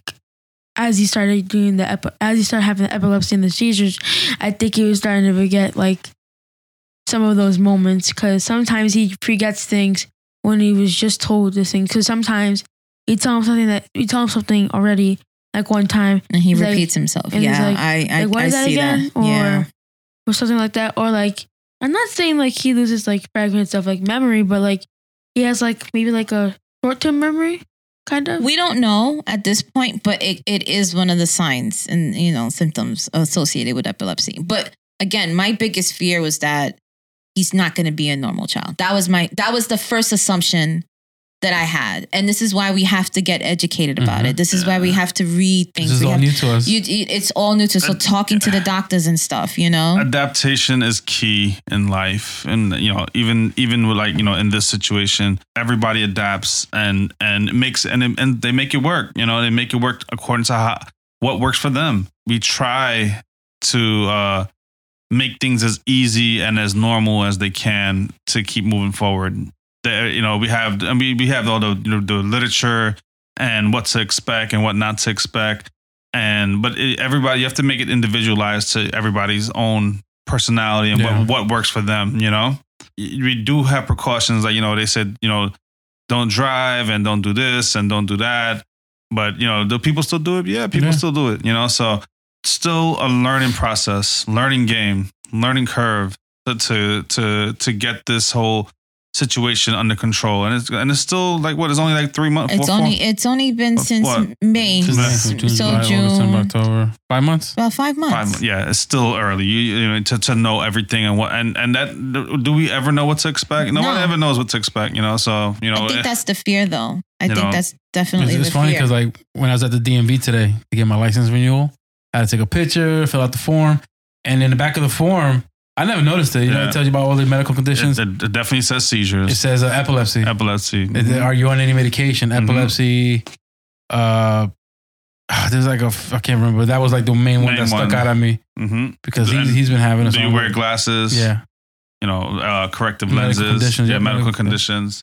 as he started doing the epi- as he started having the epilepsy and the seizures, I think he was starting to forget like some of those moments because sometimes he forgets things when he was just told this thing. Because sometimes you tell him something that you tell him something already, like one time, And he He's like- repeats himself. Yeah, like- I, I, like what I is that see again, that. or yeah. or something like that, or like I'm not saying like he loses like fragments of like memory, but like he has like maybe like a short term memory, kind of. We don't know at this point, but it, it is one of the signs and you know symptoms associated with epilepsy. But again, my biggest fear was that he's not going to be a normal child. That was my that was the first assumption that I had, and this is why we have to get educated about Mhm. it. This is why we have to read things. this is We all have- new to us. you, you- it's all new to us. so talking to the doctors and stuff. You know, adaptation is key in life and you know even even with like you know in this situation everybody adapts and and makes and and they make it work you know they make it work according to how what works for them we try to uh make things as easy and as normal as they can to keep moving forward. There you know we have and we, we have all the you know, the literature and what to expect and what not to expect. And but it, everybody you have to make it individualized to everybody's own personality and Yeah. what, what works for them you know? We do have precautions like you know they said you know don't drive and don't do this and don't do that. But you know do people still do it? Yeah people Yeah. still do it you know? So still a learning process learning game learning curve to to to, to get this whole situation under control, and it's and it's still like what? It's only like three months. It's four- only it's only been Of since what? May, Since May, so June, August, September, October. Five months. about five months. Five, yeah, it's still early. You, you know, to, to know everything and what and and that do we ever know what to expect? Nobody No. One ever knows what to expect. You know, so you know, I think eh, that's the fear, though. I think know, that's definitely It's, it's the funny because like when I was at the DMV today to get my license renewal, Had to take a picture, fill out the form, and in the back of the form, I never noticed it. You know, Yeah. it tells you about all the medical conditions. it, it definitely says seizures, It says uh, epilepsy. epilepsy. It- Are you on any medication? Mhm. Epilepsy. Uh, ah, there's like a I can't remember. But that was like the main, one Main that stuck one. out at me hmm because he's, he's been having. Do you wear glasses? Yeah, you know, uh, corrective Medical lenses, conditions, yeah, yeah, medical medical- conditions.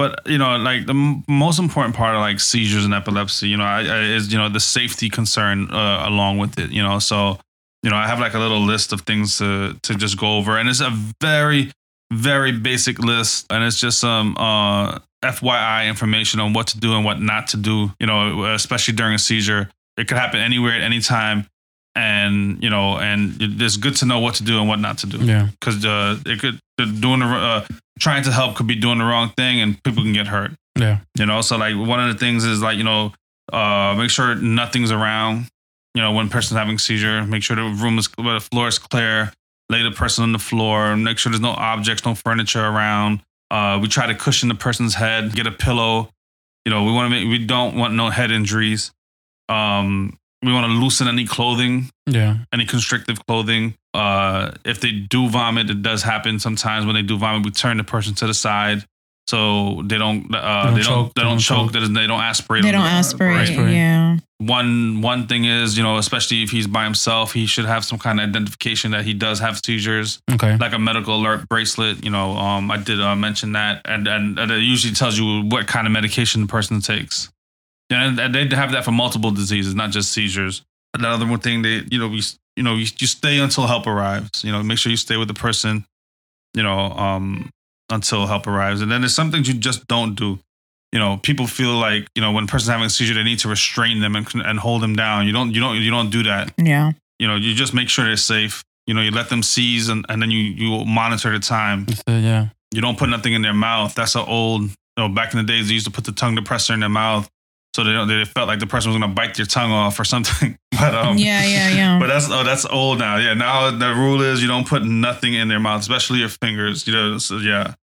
But you know, like the m- most important part of like seizures and epilepsy, you know, I, I, is you know the safety concern uh, along with it. You know, so you know, I have like a little list of things to to just go over, and it's a very very basic list, and it's just some uh, FYI information on what to do and what not to do. You know, especially during a seizure, it could happen anywhere at any time, and you know, and it's good to know what to do and what not to do yeah, because uh, it could doing the uh, trying to help could be doing the wrong thing and people can get hurt. yeah. You know, so like one of the things is like you know, uh, make sure nothing's around. You know, when person's having seizure, make sure the room is the floor is clear. Lay the person on the floor. Make sure there's no objects, no furniture around. Uh, we try to cushion the person's head. Get a pillow. You know, we want to make. We don't want no head injuries. Um, we want to loosen any clothing Yeah, any constrictive clothing. Uh, if they do vomit, it does happen sometimes. When they do vomit, we turn the person to the side so they don't uh, they don't they don't choke. They don't, they don't aspirate. they don't the- aspirate. aspirate. Yeah. One one thing is you know especially if he's by himself, he should have some kind of identification that he does have seizures, okay. like a medical alert bracelet. You know, um, I did uh, mention that, and, and and it usually tells you what kind of medication the person takes. And and they have that for multiple diseases, not just seizures. Another one thing they, you know, we, you know, you, you stay until help arrives. You know, make sure you stay with the person, you know, um, until help arrives. And then there's some things you just don't do. You know, people feel like you know when a person's having a seizure, they need to restrain them and, and hold them down. You don't, you don't, you don't do that. Yeah. You know, you just make sure they're safe. You know, you let them seize and, and then you you monitor the time. That's it, yeah, You don't put nothing in their mouth. That's an old. You know, back in the days, they used to put the tongue depressor in their mouth, so they don't. They felt like the person was gonna bite their tongue off or something. But um, yeah. Yeah. Yeah. But that's oh, that's old now. Yeah, now the rule is you don't put nothing in their mouth, especially your fingers. You know, so yeah.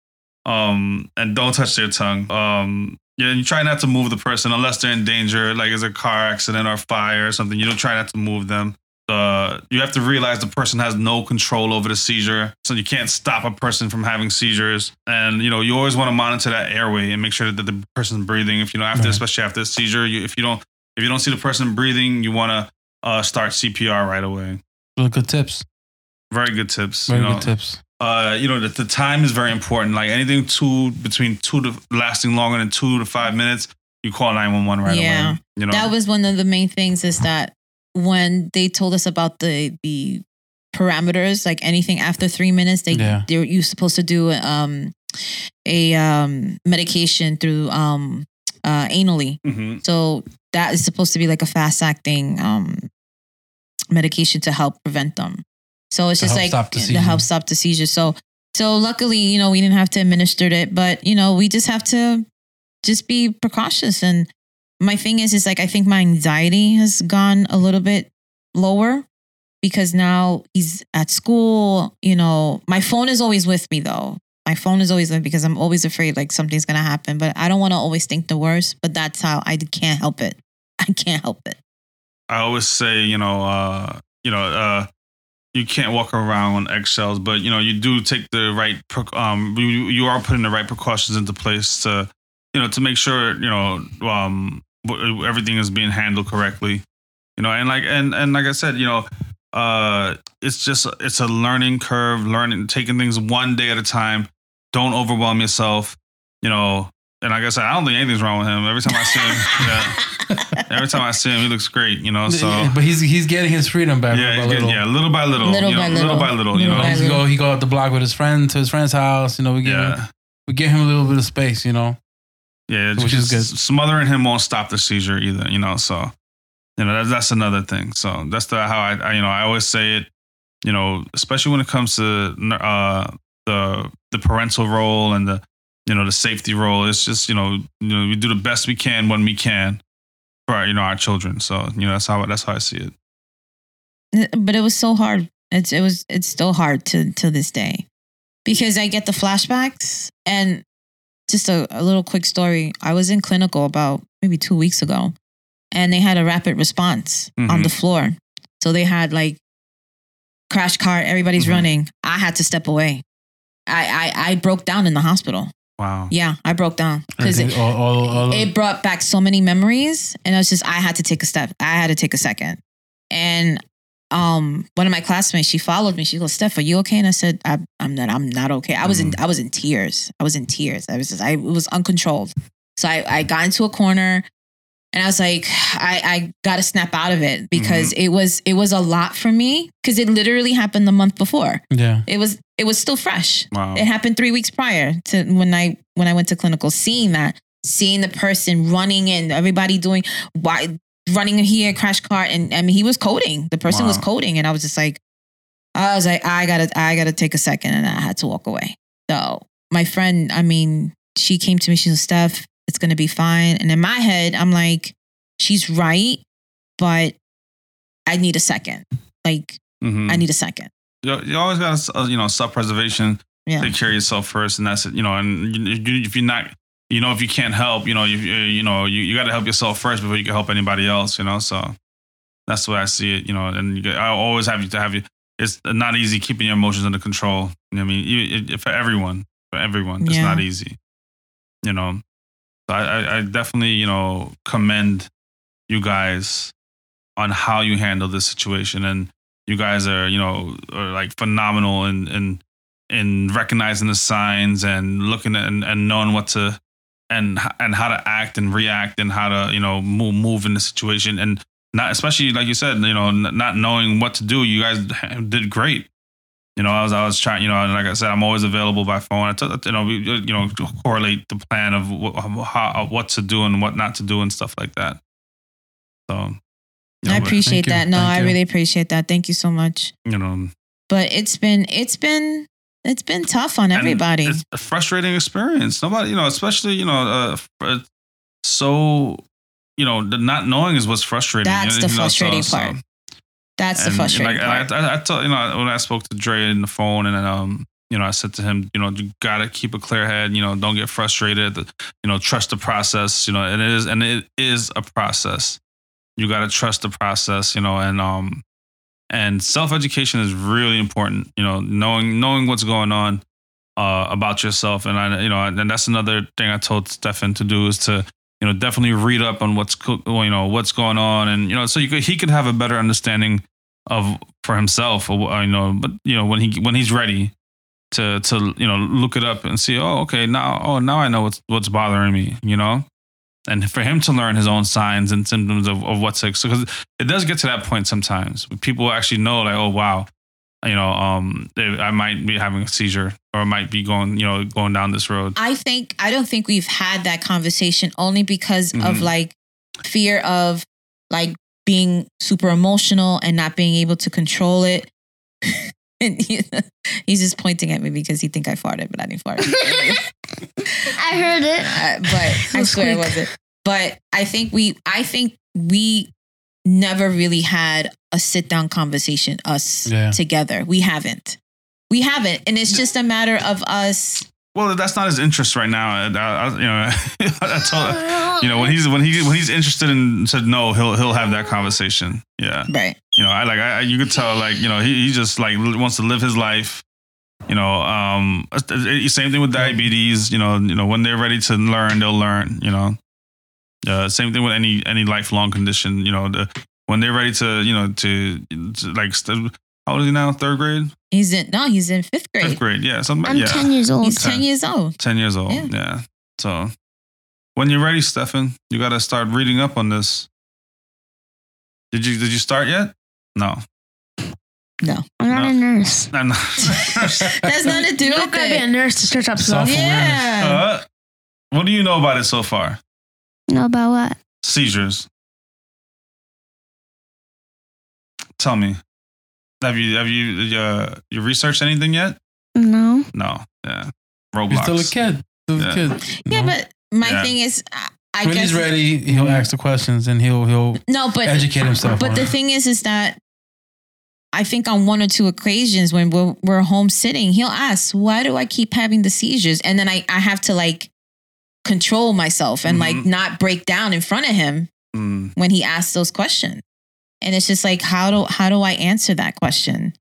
Um, and don't touch their tongue. Um, yeah, you try not to move the person unless they're in danger, like it's a car accident or fire or something. You don't try not to move them. Uh, you have to realize the person has no control over the seizure, so you can't stop a person from having seizures. And you know, you always want to monitor that airway and make sure that the person's breathing. If you know, after Right. especially after a seizure, you, if you don't if you don't see the person breathing, you want to uh, start CPR right away. Those are good tips. Very good tips. Very you know, good tips. uh, you know, the, the time is very important. Like anything two between two to lasting longer than two to five minutes, you call nine one one right Yeah. away. You know, that was one of the main things is that when they told us about the the parameters, like anything after three minutes, they Yeah. they were you supposed to do um a um medication through um uh anally. Mhm. So that is supposed to be like a fast acting um medication to help prevent them. So it's To just like stop the to help stop the seizure. So so luckily, you know, we didn't have to administer it, but you know, we just have to just be precautious. And my thing is, is like I think my anxiety has gone a little bit lower because now he's at school. You know, my phone is always with me though. My phone is always with me because I'm always afraid like something's gonna happen. But I don't want to always think the worst. But that's how I can't help it. I can't help it. I always say, you know, uh, you know, uh, you can't walk around on eggshells, but you know, you do take the right, um, you, you are putting the right precautions into place to, you know, to make sure, you know, um, everything is being handled correctly, you know, and like, and and like I said, you know, uh, it's just it's a learning curve, learning, taking things one day at a time. Don't overwhelm yourself, you know. And like I said, I don't think anything's wrong with him. Every time I see him, yeah. Every time I see him, he looks great, you know. So but he's he's getting his freedom back. yeah, little by getting- little. yeah, little by little, Little you know, by little little. by little, you Little know. by He go he go out the block with his friend to his friend's house. You know, we give him, Yeah, we give him a little bit of space. You know, yeah, Which is good. Smothering him won't stop the seizure either, you know. So, you know, that's that's another thing. So that's the how I, I you know I always say it, you know, especially when it comes to uh the the parental role and the you know the safety role. It's just you know you know we do the best we can when we can for our, you know our children. So you know that's how that's how I see it. but it was so hard. It's it was it's still hard to to this day because I get the flashbacks and just a, a little quick story. I was in clinical about maybe two weeks ago, and they had a rapid response on Mhm. the floor. So they had like crash cart, everybody's Mhm. running. I had to step away. I, I I broke down in the hospital. Wow. Yeah, I broke down because Everything- all, all, all, it brought back so many memories and I was just I had to take a step. I had to take a second. And um one of my classmates, she followed me. She goes, Steph, are you okay? And I said, I, I'm not, I'm not okay. I was in I was in tears. I was in tears. I was just I it was uncontrolled. So I, I got into a corner and I was like, I, I gotta snap out of it because it was it was a lot for me because it literally happened the month before. yeah. It was it was still fresh. Wow. It happened three weeks prior to when I when I went to clinical, seeing that, seeing the person running and everybody doing why running here, crash cart, and I mean he was coding. The person was coding, and I was just like, I was like, I gotta, I gotta take a second, and I had to walk away. So my friend, I mean, she came to me. She was Steph, it's gonna be fine. And in my head, I'm like, she's right, but I need a second. Like Mhm. I need a second. you, you always got to you know self preservation. Yeah. Take care of yourself first, and that's it. You know, and you, if you're not, you know, if you can't help, you know, you you know, you, you got to help yourself first before you can help anybody else. You know, so that's the way I see it. You know, and you, I always have you to have you. It's not easy keeping your emotions under control. You know what I mean, you, it, for everyone, for everyone, it's not easy. You know, so I, I, I definitely you know commend you guys on how you handle this situation and you guys are you know are like phenomenal in in in recognizing the signs and looking at and, and knowing what to and and how to act and react and how to you know move move in the situation and not especially like you said you know n- not knowing what to do you guys did great you know I was I was trying you know and like I said I'm always available by phone I t- you know we, you know correlate the plan of wh- how what to do and what not to do and stuff like that so you know, I but, appreciate you. that. No, Thank I you. really appreciate that. Thank you so much. you know But it's been it's been it's been tough on And everybody. It's a frustrating experience. Nobody, you know, especially you know, uh, so you know, the not knowing is what's frustrating. That's you the know, so- frustrating so- part. That's the frustrating and like, part. I, I, I told you know when I spoke to Dre on the phone, and um, you know, I said to him, you know, you gotta keep a clear head. You know, don't get frustrated. You know, trust the process. You know, and it is and it is a process. You gotta trust the process. You know, and um, and self education is really important. You know, knowing knowing what's going on uh, about yourself, and I, you know, and that's another thing I told Stefan to do is to you know definitely read up on what's co- you know what's going on, and you know, so you could, he could have a better understanding of for himself, uh, you know, but you know when he when he's ready to to you know look it up and see, oh, okay, now oh now I know what's what's bothering me, you know. And for him to learn his own signs and symptoms of, of what's because it does get to that point sometimes. People actually know, like, oh wow, you know, um, I might be having a seizure or I might be going, you know, going down this road. I think I don't think we've had that conversation only because of Mhm. like fear of like being super emotional and not being able to control it. And he- he's just pointing at me because he think I farted, but I didn't fart. I heard it. Uh, but I was swear it wasn't. But I think we, I think we never really had a sit down conversation us Yeah. together. We haven't. We haven't, and it's just a matter of us. Well, that's not his interest right now. I, I, you know, I told you know when he's when he when he's interested in said no, he'll he'll have that conversation. Yeah, Right. You know, I like I, you could tell like you know he, he just like wants to live his life. You know, um, same thing with diabetes. You know, you know when they're ready to learn, they'll learn. You know, uh, same thing with any any lifelong condition. You know, the, when they're ready to you know to, to like st- how old is he now? Third grade, He's in no, he's in fifth grade. fifth grade. Yeah, something. I'm yeah. 10 years old. He's ten years old. 10 years old. Yeah. Yeah. So when you're ready, Stefan, you got to start reading up on this. Did you did you start yet? No. No, I'm not No. a nurse. I'm not. that's nothing to do You don't with gotta be a it. nurse to search up stuff. Self-awareness. Yeah. Uh, what do you know about it so far? Know about what? Seizures. Tell me. Have you have you uh, you researched anything yet? No. No. Yeah. You're still a kid. Still Yeah. kid. you Yeah, know? but my Yeah. thing is, I, I when guess he's ready, he'll ask the questions and he'll he'll no, but educate himself. But on the it. thing is, is that I think on one or two occasions when we're, we're home sitting, he'll ask, "Why do I keep having the seizures?" And then I I have to like control myself and like Mhm. not break down in front of him Mm. when he asks those questions. And it's just like, how do how do I answer that question?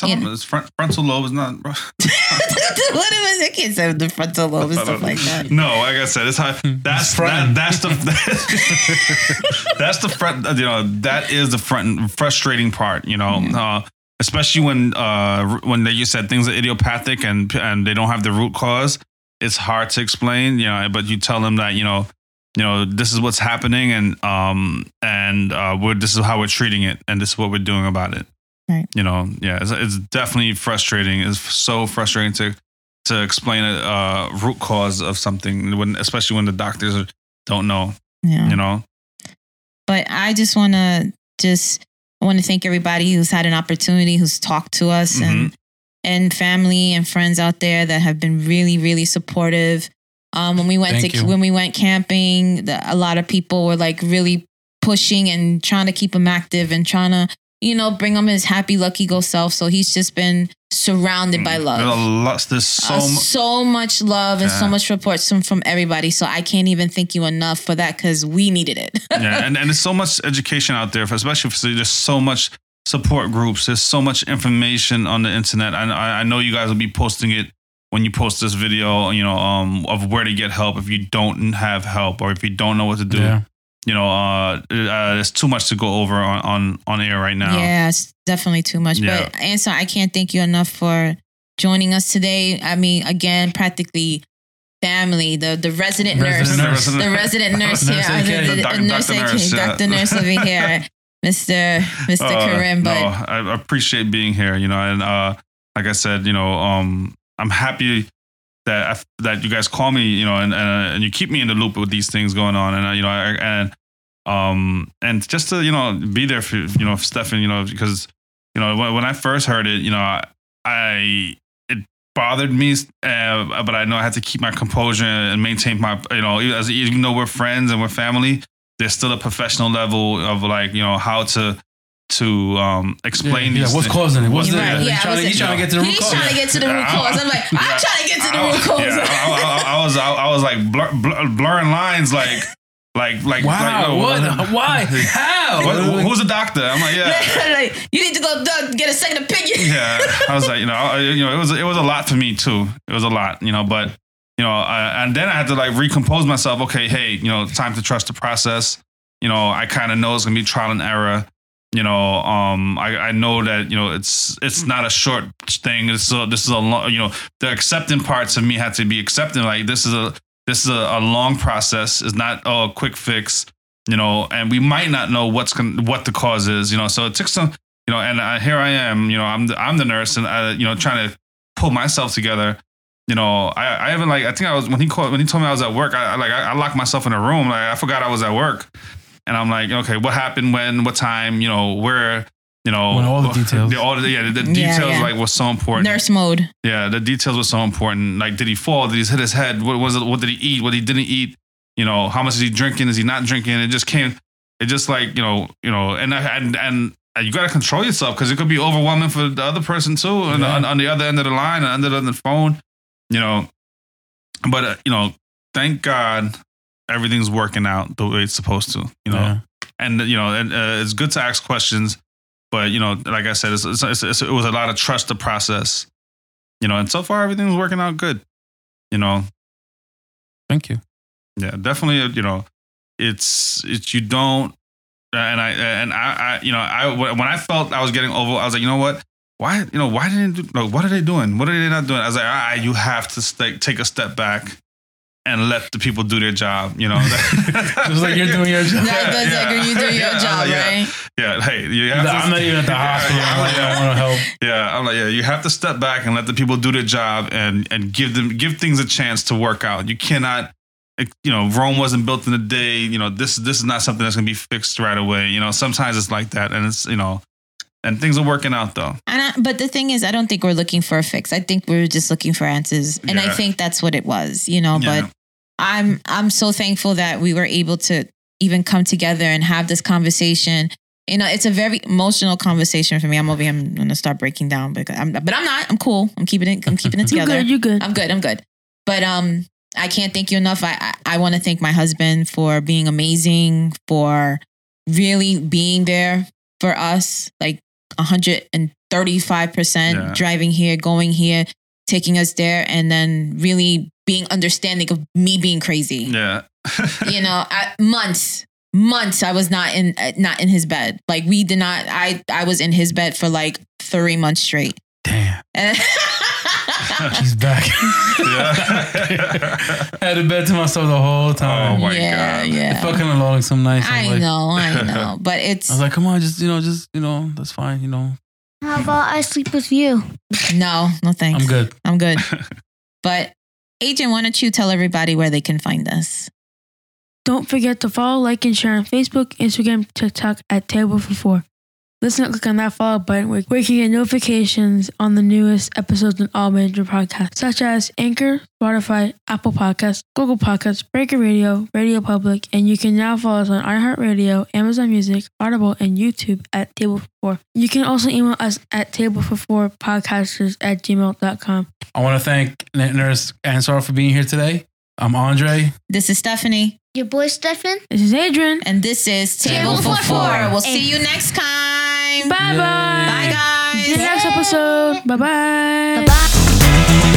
Tell Yeah. him his front, frontal lobe is not. what if I can't say the frontal lobe and stuff like that? No, like I said, it's how that's front. that, that's the that's the front. You know, that is the front frustrating part. You know, uh, especially when uh when they, you said things are idiopathic and and they don't have the root cause. It's hard to explain. You know, but you tell them that you know. You know, this is what's happening, and um, and uh, we're this is how we're treating it, and this is what we're doing about it. Right. You know, yeah, it's, it's definitely frustrating. It's so frustrating to to explain a uh, root cause of something, when especially when the doctors don't know. Yeah. You know, but I just want to just I want to thank everybody who's had an opportunity, who's talked to us, and and family and friends out there that have been really, really supportive. Um, when we went Thank to you. when we went camping, the, a lot of people were like really pushing and trying to keep them active and trying to you know bring him his happy, lucky go self. So he's just been surrounded by love. There's, there's so Uh, so much love and so much support from, from everybody. So I can't even thank you enough for that because we needed it. yeah, and, and there's so much education out there, for, especially for there's so much support groups. There's so much information on the internet. I, I I know you guys will be posting it when you post this video. You know, um, of where to get help if you don't have help or if you don't know what to do. Yeah. You know, uh, uh, there's too much to go over on on, on air right now. Yeah, it's definitely too much. Yeah. But Anson, I can't thank you enough for joining us today. I mean, again, practically family, the the resident, Resident nurse, nurse. the resident nurse here, Nurse AK. the, the, Doc- nurse, Dr. AK, Nurse, yeah. Dr. Nurse over here, Mister Mister Uh, Karim. But no, I appreciate being here. You know, and uh, like I said, you know, um, I'm happy that I, that you guys call me. You know, and and, and you keep me in the loop with these things going on. And uh, you know, I, and um, and just to you know be there for you know Stefan. You know, because you know when, when I first heard it, you know, I, I it bothered me, uh, but I know I had to keep my composure and maintain my you know as, even though we're friends and we're family there's still a professional level of like you know how to to um explain Yeah, these what's things. causing it? What's You're the, right. he's, trying to, he's it- trying to get to the root he's cause. trying to get to the root Yeah, cause. I'm like, I'm yeah. trying to get to the I- root cause. yeah, I, I- I was I, I was like blur, blur, blurring lines like like like Wow, like, what? Why? How? What, who's a doctor? I'm like yeah. like, you need to go uh, get a second opinion. yeah, I was like, you know, I, you know, it was it was a lot for me too. It was a lot, you know, but you know, I, and then I had to like recompose myself. Okay, hey, you know, time to trust the process. You know, I kind of know it's gonna be trial and error. You know, um, I, I know that you know it's it's not a short thing. It's this is a long, you know, the accepting parts of me had to be accepting. Like this is a this is a, a long process. It's not a quick fix. You know, and we might not know what's going what the cause is. You know, so it took some you know, and uh, here I am, you know, I'm the, I'm the nurse, and uh, you know, trying to pull myself together. You know, I, I even like I think I was when he called when he told me I was at work. I, I like I, I locked myself in a room. Like I forgot I was at work, and I'm like, okay, what happened? When? What time? You know, where? You know, When all the details. The, all the, yeah, the, the Yeah, details yeah. like was so important. Nurse mode. Yeah, the details were so important. Like, did he fall? Did he hit his head? What was it? What did he eat? What he didn't eat? You know, how much is he drinking? Is he not drinking? It just came. It just like you know, you know, and I- and and you got to control yourself because it could be overwhelming for the other person too, and on, on the other end of the line, and under the phone, you know. But uh, you know, thank God, everything's working out the way it's supposed to. You know, Yeah. and you know, and uh, it's good to ask questions, but you know, like I said, it's, it's, it's, it was a lot of trust the process, you know, and so far everything's working out good, you know. Thank you. Yeah, definitely. uh, You know, it's it's you don't, and I and I, I you know I when I felt I was getting over, I was like, you know what. Why you know why didn't like, what are they doing? What are they not doing? I was like, ah, you have to stay, take a step back and let the people do their job. You know, Just like you're doing your job. That does like you do your Yeah, job, yeah. right? Yeah, hey, you have to, I'm not even at the hospital. Yeah, I'm like, yeah. I want to help. Yeah, I'm like, yeah, you have to step back and let the people do their job and and give them give things a chance to work out. You cannot, eh, you know, Rome wasn't built in a day. You know, this this is not something that's gonna be fixed right away. You know, sometimes it's like that, and it's you know, and things are working out though. And I, but the thing is, I don't think we're looking for a fix. I think we're just looking for answers, and I think that's what it was, you know. Yeah. But I'm I'm so thankful that we were able to even come together and have this conversation. You know, it's a very emotional conversation for me. I'm over here. I'm gonna start breaking down because I'm, but I'm not. I'm cool. I'm keeping it. I'm keeping it You together. good? You good? I'm good. I'm good. But um, I can't thank you enough. I I, I want to thank my husband for being amazing, for really being there for us, like 135 Yeah. percent driving here, going here, taking us there, and then really being understanding of me being crazy. Yeah. You know, I, months. Months I was not in uh, not in his bed. Like we did not. I I was in his bed for like three months straight. Damn. And She's back. Yeah. Had a bed to myself the whole time. Oh my yeah, God. It yeah. felt kind of low, some nice. I was like, know, I know, but it's I was like, come on, just you know, just you know, that's fine. You know, How about I sleep with you? no, no thanks. I'm good. I'm good. but Agent, why don't you tell everybody where they can find us? Don't forget to follow, like, and share on Facebook, Instagram, TikTok at Table for Four. Listen and click on that follow button where, where you can get notifications on the newest episodes on all major podcasts, such as Anchor, Spotify, Apple Podcasts, Google Podcasts, Breaker Radio, Radio Public, and you can now follow us on iHeartRadio, Amazon Music, Audible, and YouTube at Table for Four. You can also email us at Table for Four Podcasters at gmail.com. I want to thank Nurse Ansar for being here today. I'm Andre. This is Stephanie, Your boy Stefan? This is Adrian. and this is Table, Table for for Four. Four. We'll see you next time. Bye bye. Bye, guys. See you next episode. Bye bye. Bye bye.